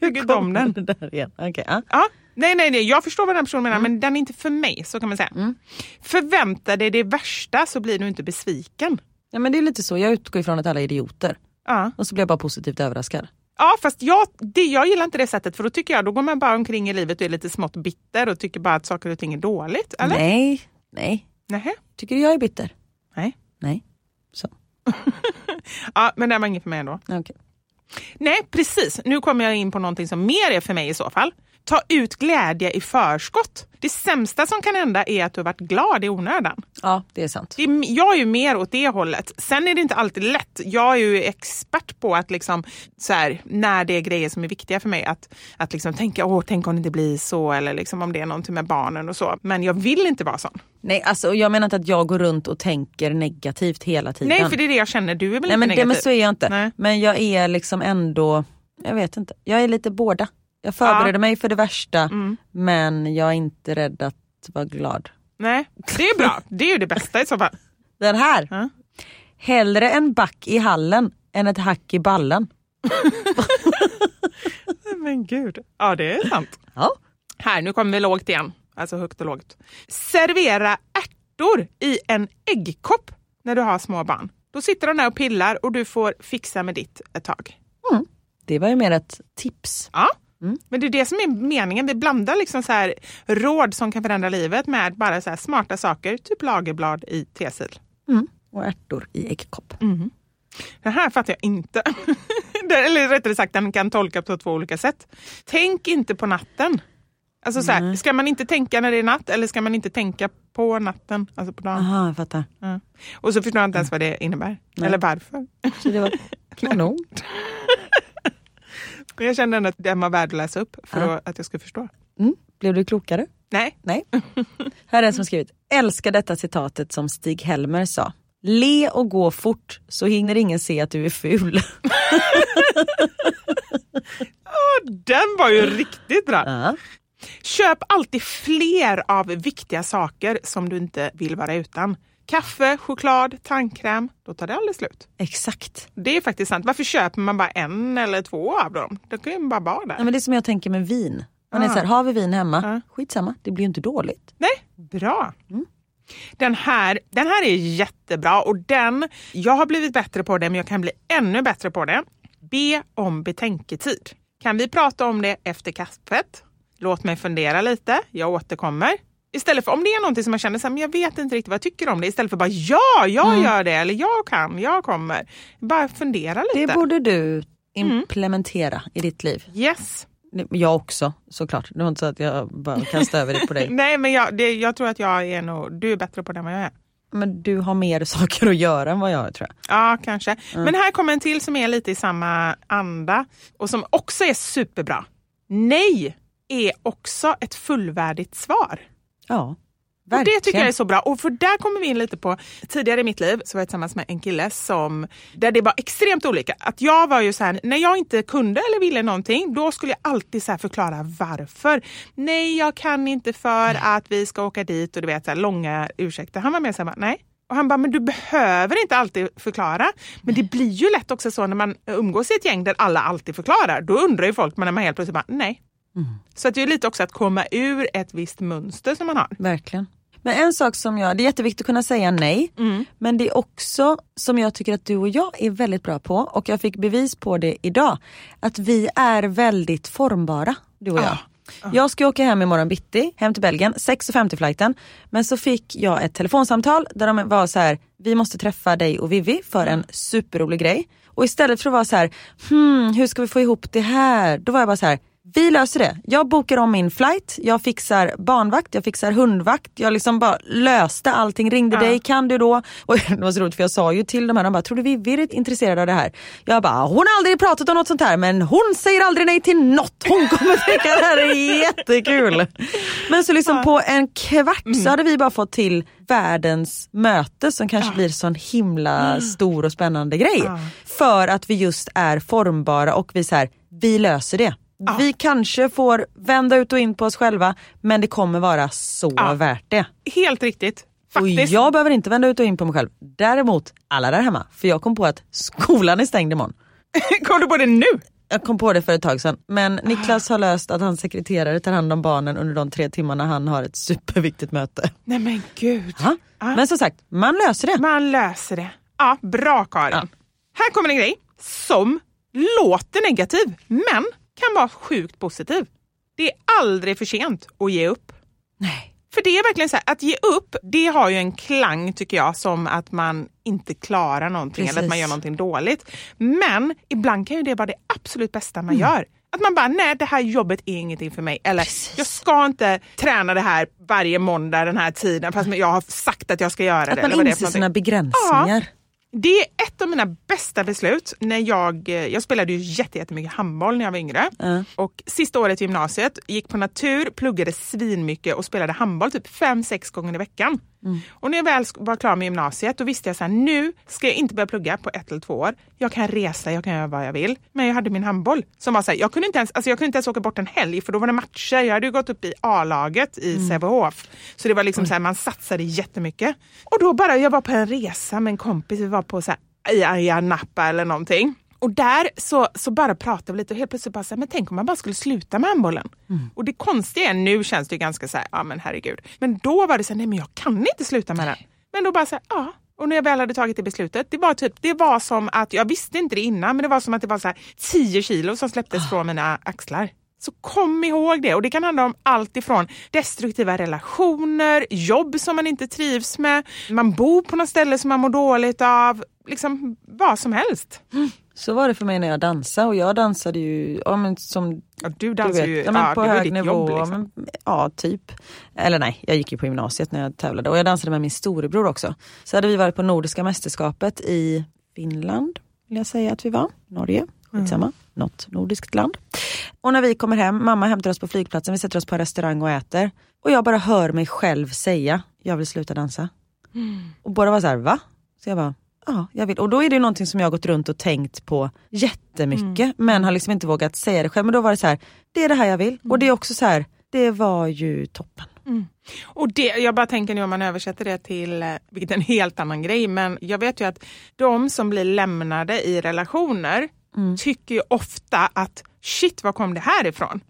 jag inte om den. Där igen. Okej, ja. Ja, nej, nej, nej, jag förstår vad den personen menar men den är inte för mig, så kan man säga. Förvänta dig det värsta så blir du inte besviken. ja men det är lite så, jag utgår ifrån att alla är idioter. Ja. Och så blir jag bara positivt överraskad. Ja, fast jag, det, jag gillar inte det sättet för då tycker jag då går man bara omkring i livet och är lite smått bitter och tycker bara att saker och ting är dåligt. Eller? Nej, nej. Nähä? Tycker du jag är bitter? Nej. Nej. Så, Ja, men det var inget för mig ändå. okej. Nej, precis. Nu kommer jag in på någonting som mer är för mig i så fall. Ta ut glädje i förskott. Det sämsta som kan hända är att du har varit glad i onödan. Ja, det är sant. Det är, jag är ju mer åt det hållet. Sen är det inte alltid lätt. Jag är ju expert på att liksom, så här, när det är grejer som är viktiga för mig, att, att liksom tänka, åh, tänk om det inte blir så, eller liksom om det är någonting med barnen och så. Men jag vill inte vara sån. Nej, alltså, jag menar inte att jag går runt och tänker negativt hela tiden. Nej, för det är det jag känner. Du är väl Nej, inte men, det, negativ? men så är jag inte. Nej. Men jag är liksom ändå, jag vet inte, jag är lite båda. Jag förbereder mig för det värsta Mm. men jag är inte rädd att vara glad. Nej, det är bra. Det är ju det bästa i så fall. Den här. Ja. Hellre en back i hallen än ett hack i ballen. Men gud. Ja, det är sant. Ja. Här, nu kommer vi lågt igen. Alltså högt och lågt. Servera ärtor i en äggkopp när du har små barn. Då sitter de där och pillar och du får fixa med ditt ett tag. Det var ju mer ett tips. Ja. Men det är det som är meningen. Vi blandar liksom så här råd som kan förändra livet med bara så smarta saker, typ lagerblad i tesil. Och ärtor i äggkopp. Den här fattar jag inte. Eller rättare sagt, den kan tolkas på två olika sätt. Tänk inte på natten. Alltså så här, ska man inte tänka när det är natt eller ska man inte tänka på natten? Alltså på dagen. Aha, jag fattar. Ja. Och så förstår jag inte ens vad det innebär. Eller varför. Så det var kanon. Men jag kände ändå att den var värd att läsa upp för Ja. att- jag skulle förstå. Mm. Blev du klokare? Nej. Nej. Här är en som skrivit, älskar detta citatet som Stig Helmer sa. Le och gå fort så hinner ingen se att du är ful. Den var ju riktigt bra. Ja. Köp alltid fler av viktiga saker som du inte vill vara utan. Kaffe, choklad, tandkräm. Då tar det aldrig slut. Exakt. Det är faktiskt sant. Varför köper man bara en eller två av dem? Det kan ju bara vara där. Nej, men det är som jag tänker med vin. Man är Ja. så här, har vi vin hemma, Ja. skitsamma, det blir ju inte dåligt. Nej, bra. Den, här, den här är jättebra och den, jag har blivit bättre på det men jag kan bli ännu bättre på det. Be om betänketid. Kan vi prata om det efter kaffet? Låt mig fundera lite, jag återkommer. Istället för om det är någonting som man känner så här, men jag vet inte riktigt vad jag tycker om det. Istället för bara ja, jag gör det eller jag kan, jag kommer. Bara fundera lite. Det borde du implementera i ditt liv. Yes. Jag också såklart. Det var inte så att jag bara kastade över det på dig. Nej men jag, det, jag tror att jag är nog, du är bättre på det än vad jag är. Men du har mer saker att göra än vad jag har tror jag. Ja, kanske. Men här kommer en till som är lite i samma anda och som också är superbra. Nej är också ett fullvärdigt svar. Ja, Och det verkligen. tycker jag är så bra. Och för där kommer vi in lite på, tidigare i mitt liv så var jag tillsammans med en kille som, där det var extremt olika. Att jag var ju så här, när jag inte kunde eller ville någonting, då skulle jag alltid så förklara varför. Nej, jag kan inte för att vi ska åka dit och du vet så här, långa ursäkter. Han var med så här, nej. Och han bara, men du behöver inte alltid förklara. Men det blir ju lätt också så när man umgås i ett gäng där alla alltid förklarar. Då undrar ju folk, men när man helt plötsligt bara, nej. Så att det är lite också att komma ur ett visst mönster som man har. Verkligen. Men en sak som jag, det är jätteviktigt att kunna säga nej, Mm. men det är också som jag tycker att du och jag är väldigt bra på och jag fick bevis på det idag. Att vi är väldigt formbara, du och jag. Ah, Jag ska åka hem imorgon bitti, hem till Belgien, 6.50 flighten. Men så fick jag ett telefonsamtal där de var så här, vi måste träffa dig och Vivi för en superrolig grej. Och istället för att vara så här, hmm, hur ska vi få ihop det här? Då var jag bara så här, vi löser det. Jag bokar om min flight, jag fixar barnvakt, jag fixar hundvakt. Jag liksom bara löste allting, ringde dig, kan du då? Och det var så roligt för jag sa ju till de här, de bara, tror du Vivi är intresserad av det här? Jag bara, hon har aldrig pratat om något sånt här men hon säger aldrig nej till något. Hon kommer tycka det här är jättekul. Men så liksom på en kvart så hade vi bara fått till världens möte som kanske blir sån himla stor och spännande grej. För att vi just är formbara och vi så här, vi löser det. Vi kanske får vända ut och in på oss själva men det kommer vara så Ja. värt det. Helt riktigt. Och Faktiskt. jag behöver inte vända ut och in på mig själv. Däremot alla där hemma. För jag kom på att skolan är stängd imorgon. Kom du på det nu? Jag kom på det för ett tag sedan. Men Niklas har löst att hans sekreterare tar hand om barnen under de tre timmarna han har ett superviktigt möte. Nej men gud. Ja. Men som sagt, man löser det. Man löser det. Ja, bra Karin. Här kommer en grej som låter negativ men kan vara sjukt positiv. Det är aldrig för sent att ge upp. Nej. För det är verkligen så här, att ge upp, det har ju en klang tycker jag som att man inte klarar någonting eller att man Precis. gör någonting dåligt. Men ibland kan ju det vara det absolut bästa man gör. Att man bara, nej det här jobbet är ingenting för mig. Eller jag ska inte träna det här varje måndag den här tiden fast jag har sagt att jag ska göra det. Att man inser sina begränsningar. Det är ett av mina bästa beslut. när Jag eh, jag spelade ju jätte- jättemycket handboll när jag var yngre. Ja. Och sista året i gymnasiet gick på natur, pluggade svinmycket och spelade handboll typ fem, sex gånger i veckan. Och när jag väl var klar med gymnasiet då visste jag så här, nu ska jag inte börja plugga på ett eller två år. Jag kan resa, jag kan göra vad jag vill. Men jag hade min handboll som var så här, jag kunde inte ens, alltså jag kunde inte ens åka bort en helg för då var det matcher. Jag hade gått upp i A-laget i Sävehof. Så det var liksom så här, man satsade jättemycket. Och då bara, jag var på en resa med en kompis, vi var på så här, i Ayia Napa eller någonting. Och där så, så bara pratade vi lite och helt plötsligt bara så här, men tänk om man bara skulle sluta med handbollen. Och det konstiga är, nu känns det ju ganska så här, ja men herregud. Men då var det så här, nej men jag kan inte sluta med den. Men då bara så här, ja. Och när jag väl hade tagit det beslutet, det var typ, det var som att, jag visste inte det innan, men det var som att det var så här 10 kilo som släpptes från mina axlar. Så kom ihåg det. Och det kan handla om allt ifrån destruktiva relationer, jobb som man inte trivs med, man bor på något ställe som man mår dåligt av, liksom vad som helst. Så var det för mig när jag dansade och jag dansade ju ja, men som Ja, du du dansar vet, ju, ja, men ja, på hög nivå. jobb, liksom. men, ja, typ. Eller nej, jag gick ju på gymnasiet när jag tävlade och jag dansade med min storebror också. Så hade vi varit på Nordiska mästerskapet i Finland, vill jag säga att vi var. Norge, skitsamma. Mm. Något nordiskt land. Och när vi kommer hem, mamma hämtar oss på flygplatsen, vi sätter oss på en restaurang och äter. Och jag bara hör mig själv säga, jag vill sluta dansa. Och båda var så här, va? Så jag bara, ja, jag vill. Och då är det någonting som jag har gått runt och tänkt på jättemycket, men har liksom inte vågat säga det själv. Men då var det så här, det är det här jag vill. Och det är också så här, det var ju toppen. Och det, jag bara tänker nu om man översätter det till, eh, vilket är en helt annan grej, men jag vet ju att de som blir lämnade i relationer tycker ju ofta att shit, var kom det här ifrån?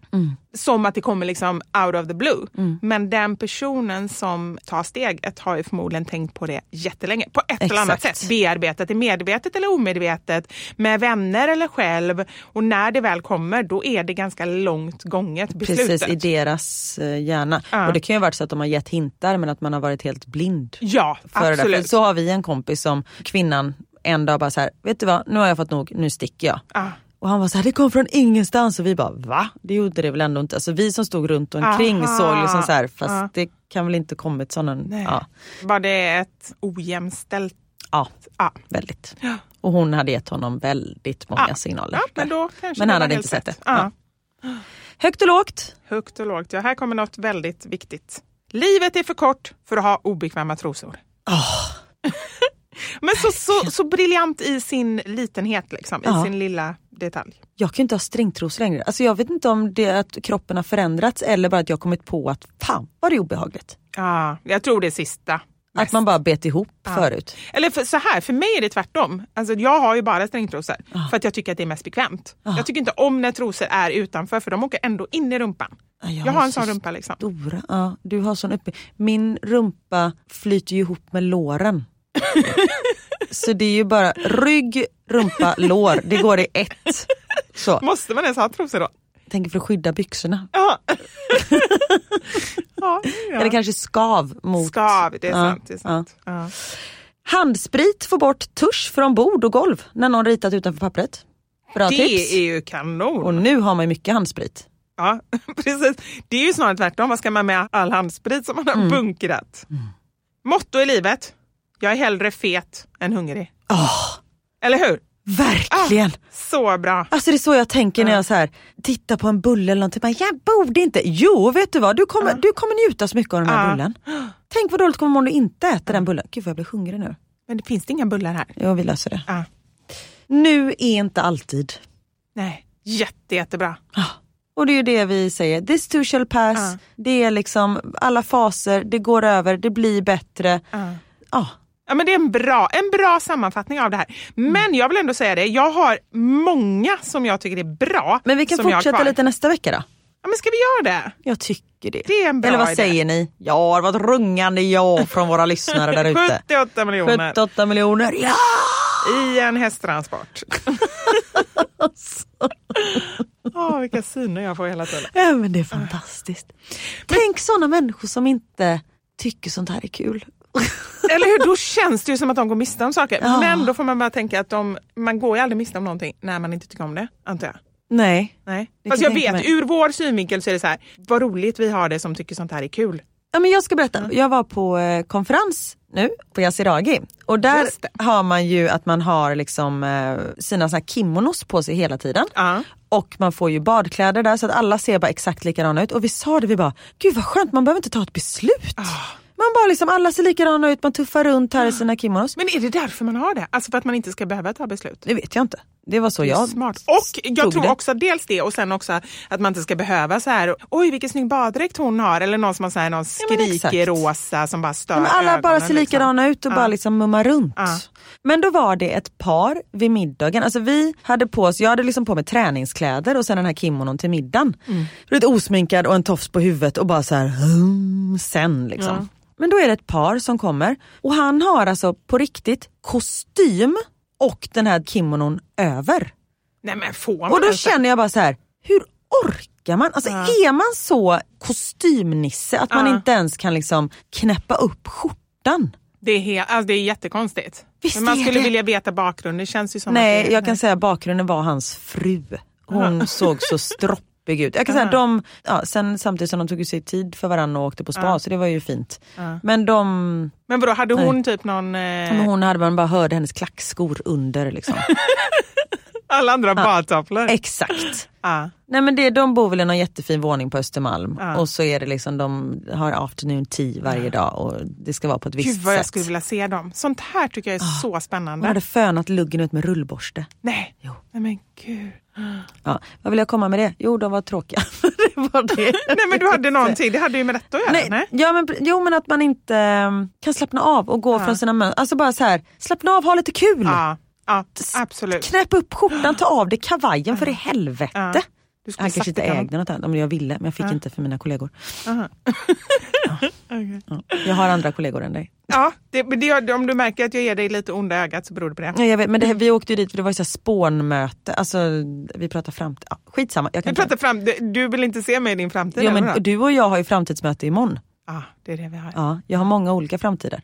Som att det kommer liksom out of the blue. Men den personen som tar steget har ju förmodligen tänkt på det jättelänge. På ett eller annat Exakt. sätt. Bearbetat det medvetet eller omedvetet. Med vänner eller själv. Och när det väl kommer, då är det ganska långt gånget beslutet. Precis, i deras eh, hjärna. Ja. Och det kan ju varit så att de har gett hintar men att man har varit helt blind. Ja, För det absolut. För så har vi en kompis som kvinnan en dag bara så här, vet du vad, nu har jag fått nog, nu sticker jag. Ah. Och han var så här, det kom från ingenstans och vi bara va? Det gjorde det väl ändå inte. Alltså vi som stod runt omkring Aha. såg liksom så här, fast Ja. det kan väl inte kommit sån Nej. ja, Var det ett ojämställt... ja, Ja. väldigt. Och hon hade gett honom väldigt många Ja. signaler. Ja, men då kanske Men han hade inte sett det. Ja. Högt och lågt. Högt och lågt. Ja, här kommer något väldigt viktigt. Livet är för kort för att ha obekväma trosor. Men så, så, så briljant i sin litenhet, liksom, Ja. i sin lilla detalj. Jag kan inte ha stringtrosor längre. Alltså jag vet inte om det är att kroppen har förändrats eller bara att jag har kommit på att fan vad det är obehagligt. Ja, jag tror det sista. Att man bara bet ihop Ja. förut. Eller för, så här, för mig är det tvärtom. Alltså, jag har ju bara stringtrosor för att jag tycker att det är mest bekvämt. Jag tycker inte om när trosor är utanför för de åker ändå in i rumpan. Ja, Jag har en så sån rumpa liksom. Stora, ja, du har sån uppe. Min rumpa flyter ju ihop med låren. så det är ju bara rygg, rumpa, lår. Det går i ett. Så. Måste man ens ha trosor då? Tänker för att skydda byxorna. Ja. ja, ja. Eller kanske skav mot... Skav, det är sant. Det är sant. Handsprit får bort tusch från bord och golv när någon ritat utanför pappret. Bra Det tips. är ju kanon. Och nu har man ju mycket handsprit. Ja, precis. Det är ju snarare tvärtom. Vad ska man med all handsprit som man har Mm. bunkrat? Motto i livet. Jag är hellre fet än hungrig. Åh, Eller hur? verkligen! Så bra. Alltså det är så jag tänker när jag så här, tittar på en bulle eller någonting. Bara, Jag borde inte. Jo, vet du vad? Du kommer, du kommer njuta så mycket av den här Ja. bullen. Tänk vad dåligt kommer må om du inte äter den bullen. Gud vad jag blir hungrig nu. Men det finns det inga bullar här. Jo, vi löser det. Ja. Nu är inte alltid. Nej, jätte, jättebra. Och det är ju det vi säger. This too shall pass. Ja. Det är liksom alla faser, det går över, det blir bättre. Ja. Ja. Men det är en bra, en bra sammanfattning av det här. Mm. Men jag vill ändå säga det, jag har många som jag tycker är bra. Men vi kan fortsätta lite nästa vecka då. Ja, men ska vi göra det? Jag tycker det. Det är en bra Eller vad idé. säger ni? Ja, det var ett rungande ja från våra lyssnare där ute. 78 miljoner 78 miljoner, ja! i en hästtransport. Åh, vilka syner jag får hela tiden. Ja men det är fantastiskt. Tänk sådana människor som inte tycker sånt här är kul. Eller hur? Då känns det ju som att de går miste om saker. Ja. Men då får man bara tänka att de, man går ju aldrig miste om någonting när man inte tycker om det, antar jag. Nej. Nej. Fast jag vet, ur vår synvinkel så är det så här, vad roligt vi har det som tycker sånt här är kul. Ja, men jag ska berätta. Jag var på eh, konferens nu på Yasiragi och där har man ju att man har liksom eh, sina såna här kimonos på sig hela tiden. Ja. Och man får ju badkläder där så att alla ser bara exakt likadana ut. Och vi sa det, vi bara, gud vad skönt man behöver inte ta ett beslut. Ah. Man bara liksom, alla ser likadana ut, man tuffar runt här i sina kimonos. Men är det därför man har det? Alltså för att man inte ska behöva ta beslut? Det vet jag inte. Det var så Det jag smart. Och jag tror det. också dels det och sen också att man inte ska behöva så här, oj vilken snygg baddräkt hon har eller någon som har så här, någon skrikig rosa som bara stör Ja, men alla bara ser liksom. likadana ut och Ja. bara liksom mummar runt. Ja. Men då var det ett par vid middagen, alltså vi hade på oss, jag hade liksom på mig träningskläder och sen den här kimonon till middagen. Mm. Lite osminkad och en tofs på huvudet och bara så här hum, sen liksom. Men då är det ett par som kommer och han har alltså på riktigt kostym och den här kimonon över. Nej men får man Och då det? känner jag bara så här, hur orkar man? Alltså är man så kostymnisse att man Ja. inte ens kan liksom knäppa upp skjortan? Det är, helt, alltså det är jättekonstigt. Visst men man skulle det. vilja veta bakgrunden. Det känns ju som Nej, det, jag kan säga bakgrunden var hans fru. Hon såg så stroppig ut. Jag kan säga de, ja, sen, samtidigt som de tog sig tid för varandra och åkte på spa så det var ju fint. Men de, Men vadå, hade hon typ någon... Eh, men hon hade man bara hörde hennes klackskor under liksom. alla andra badtofflor? Exakt. Ja. Nej men det, de bor väl i någon jättefin våning på Östermalm Ja. och så är det liksom de har afternoon tea varje dag och det ska vara på ett visst Gud vad jag sätt. skulle vilja se dem. Sånt här tycker jag är så Hon spännande. hade fönat luggen ut med rullborste. Nej. Jo. Nej men gud. Ja, vad vill jag komma med det? Jo, de var tråkiga. det var det. Nej men du hade någonting, det hade ju med detta att göra. Nej, Nej. Ja, men, jo men att man inte um, kan slappna av och gå från sina mönster. Alltså bara så här, slappna av, ha lite kul. Ja, ja absolut. Knäpp upp skjortan, ta av dig kavajen för i helvete. Ja. Du Han kanske inte ägde något annat, men jag ville men jag fick inte för mina kollegor. Ja. Jag har andra kollegor än dig. Ja, det, det, om du märker att jag ger dig lite onda ögat så beror det på det. Ja, jag vet, men det, vi åkte ju dit för det var ju så spånmöte, alltså vi pratar fram... Ja, skitsamma. Jag kan Vi pratar fram, du, vill inte se mig i din framtid? ja, men du och jag har ju framtidsmöte imorgon. Ja, det är det vi har. Ja, jag har många olika framtider.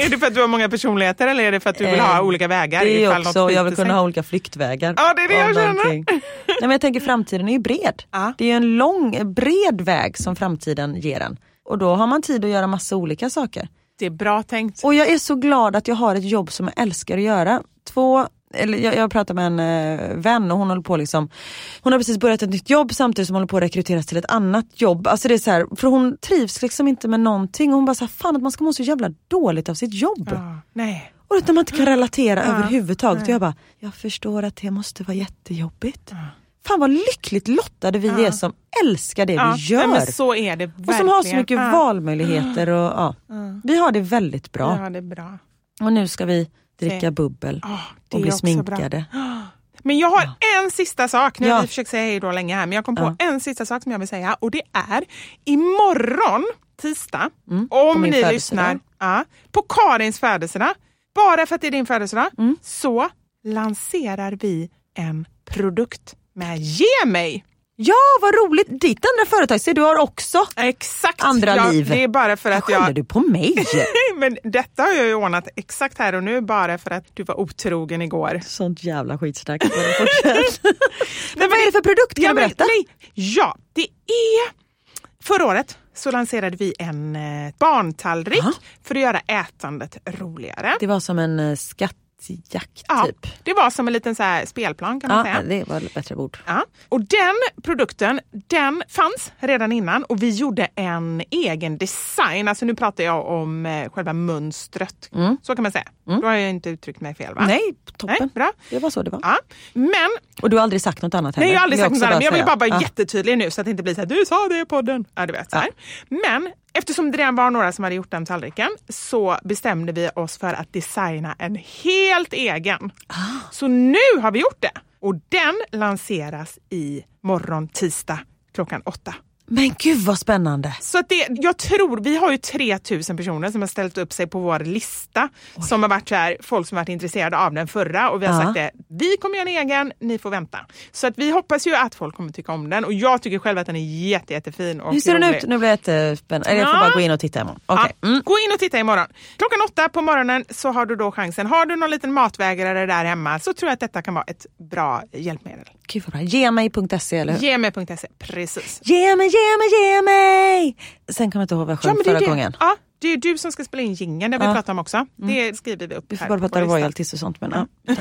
Är det för att du har många personligheter eller är det för att du vill ha Eh, olika vägar? Det är också, jag vill kunna ha olika flyktvägar. Ja, det är det jag känner. Nej, men jag tänker framtiden är ju bred. Ja. Det är en lång, bred väg som framtiden ger en. Och då har man tid att göra massa olika saker. Det är bra tänkt. Och jag är så glad att jag har ett jobb som jag älskar att göra. Två, eller jag, jag pratade med en eh, vän och hon håller på liksom, hon har precis börjat ett nytt jobb samtidigt som hon håller på att rekryteras till ett annat jobb. Alltså det är så här, för hon trivs liksom inte med någonting och hon bara så här, fan att man ska må så jävla dåligt av sitt jobb. Ja, nej. Och att man inte kan relatera överhuvudtaget. Och jag bara, jag förstår att det måste vara jättejobbigt. Fan vad lyckligt lottade vi är som älskar det Ja, vi gör. nej, så är det verkligen. och som har så mycket ja. valmöjligheter. Och, ja. Vi har det väldigt bra. Ja, det är bra. Och nu ska vi dricka bubbel Ja, det och bli sminkade. Men jag har en sista sak. Nu har Ja. vi försökt säga hej då länge här, men jag kom på Ja. en sista sak som jag vill säga och det är imorgon, tisdag, Mm, om ni födelsedag. lyssnar ja, på Karins födelsedag, bara för att det är din födelsedag, Mm. så lanserar vi en produkt med Ge mig. Ja vad roligt! Ditt andra företag, ser du har också Exakt. andra ja, liv. Det är bara för att jag... du på mig? Men detta har jag ju ordnat exakt här och nu bara för att du var otrogen igår. Sånt jävla skitsnack. Men. Men vad är det för produkt? Kan Ja, du men, berätta? nej, ja, det är... Förra året så lanserade vi en eh, barntallrik Ja. för att göra ätandet roligare. Det var som en eh, skattjakt Ja, typ. det var som en liten så spelplan kan man Ja, säga. det var ett bättre ord. Ja. Och den produkten den fanns redan innan och vi gjorde en egen design. Alltså nu pratar jag om eh, själva mönstret. Så kan man säga. Då har jag inte uttryckt mig fel va? Mm. Nej, toppen. Nej, bra. Det var så det var. Ja. Men Och du har aldrig sagt något annat heller? Nej, jag har aldrig sagt något annat, men jag vill bara vara Ja. jättetydlig nu så att det inte blir så här, du sa det i podden. Ja, du vet, så här. Men eftersom det redan var några som hade gjort den tallriken så bestämde vi oss för att designa en helt egen. Ah. Så nu har vi gjort det och den lanseras i morgon tisdag klockan åtta. Men gud vad spännande! Så att det, jag tror, vi har ju 3000 personer som har ställt upp sig på vår lista som har varit så här, folk som varit intresserade av den förra och vi har Ja. sagt det, vi kommer göra en egen, ni får vänta. Så att vi hoppas ju att folk kommer tycka om den och jag tycker själv att den är jätte, jättefin. Och Hur ser den rolig. ut? Nu blir jag jättespännande. Eller jag får Ja. bara gå in och titta imorgon. Ja, Mm. Gå in och titta imorgon. Klockan åtta på morgonen så har du då chansen. Har du någon liten matvägrare där hemma så tror jag att detta kan vara ett bra hjälpmedel. Gud vad bra. Gemej.se eller hur? Gemi.se, precis. Ge mig, ge mig, ge mig! Sen kommer jag inte ihåg vad jag sjöng är förra det. gången. Ja, det är du som ska spela in jingeln, det vi Ja. pratar om också. Det skriver vi upp Vi får här bara prata royalties och sånt. Men, ja. sen.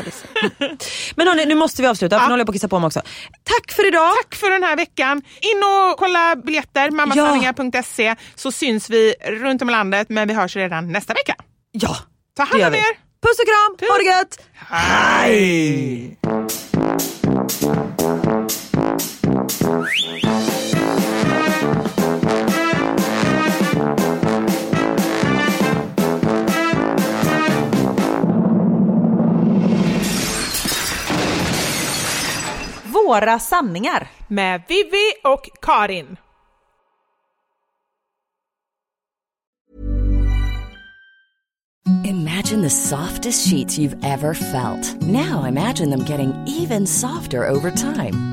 men hörni, nu måste vi avsluta för nu håller jag på att kissa på mig också. Tack för idag! Tack för den här veckan. In och kolla biljetter, mammasanningar.se så syns vi runt om i landet men vi hörs redan nästa vecka. Ja, Ta hand om vi. er! Puss och kram, ha det gött! Hej! Våra sanningar. Med Vivi och Karin. Imagine the softest sheets you've ever felt. Now imagine them getting even softer over time.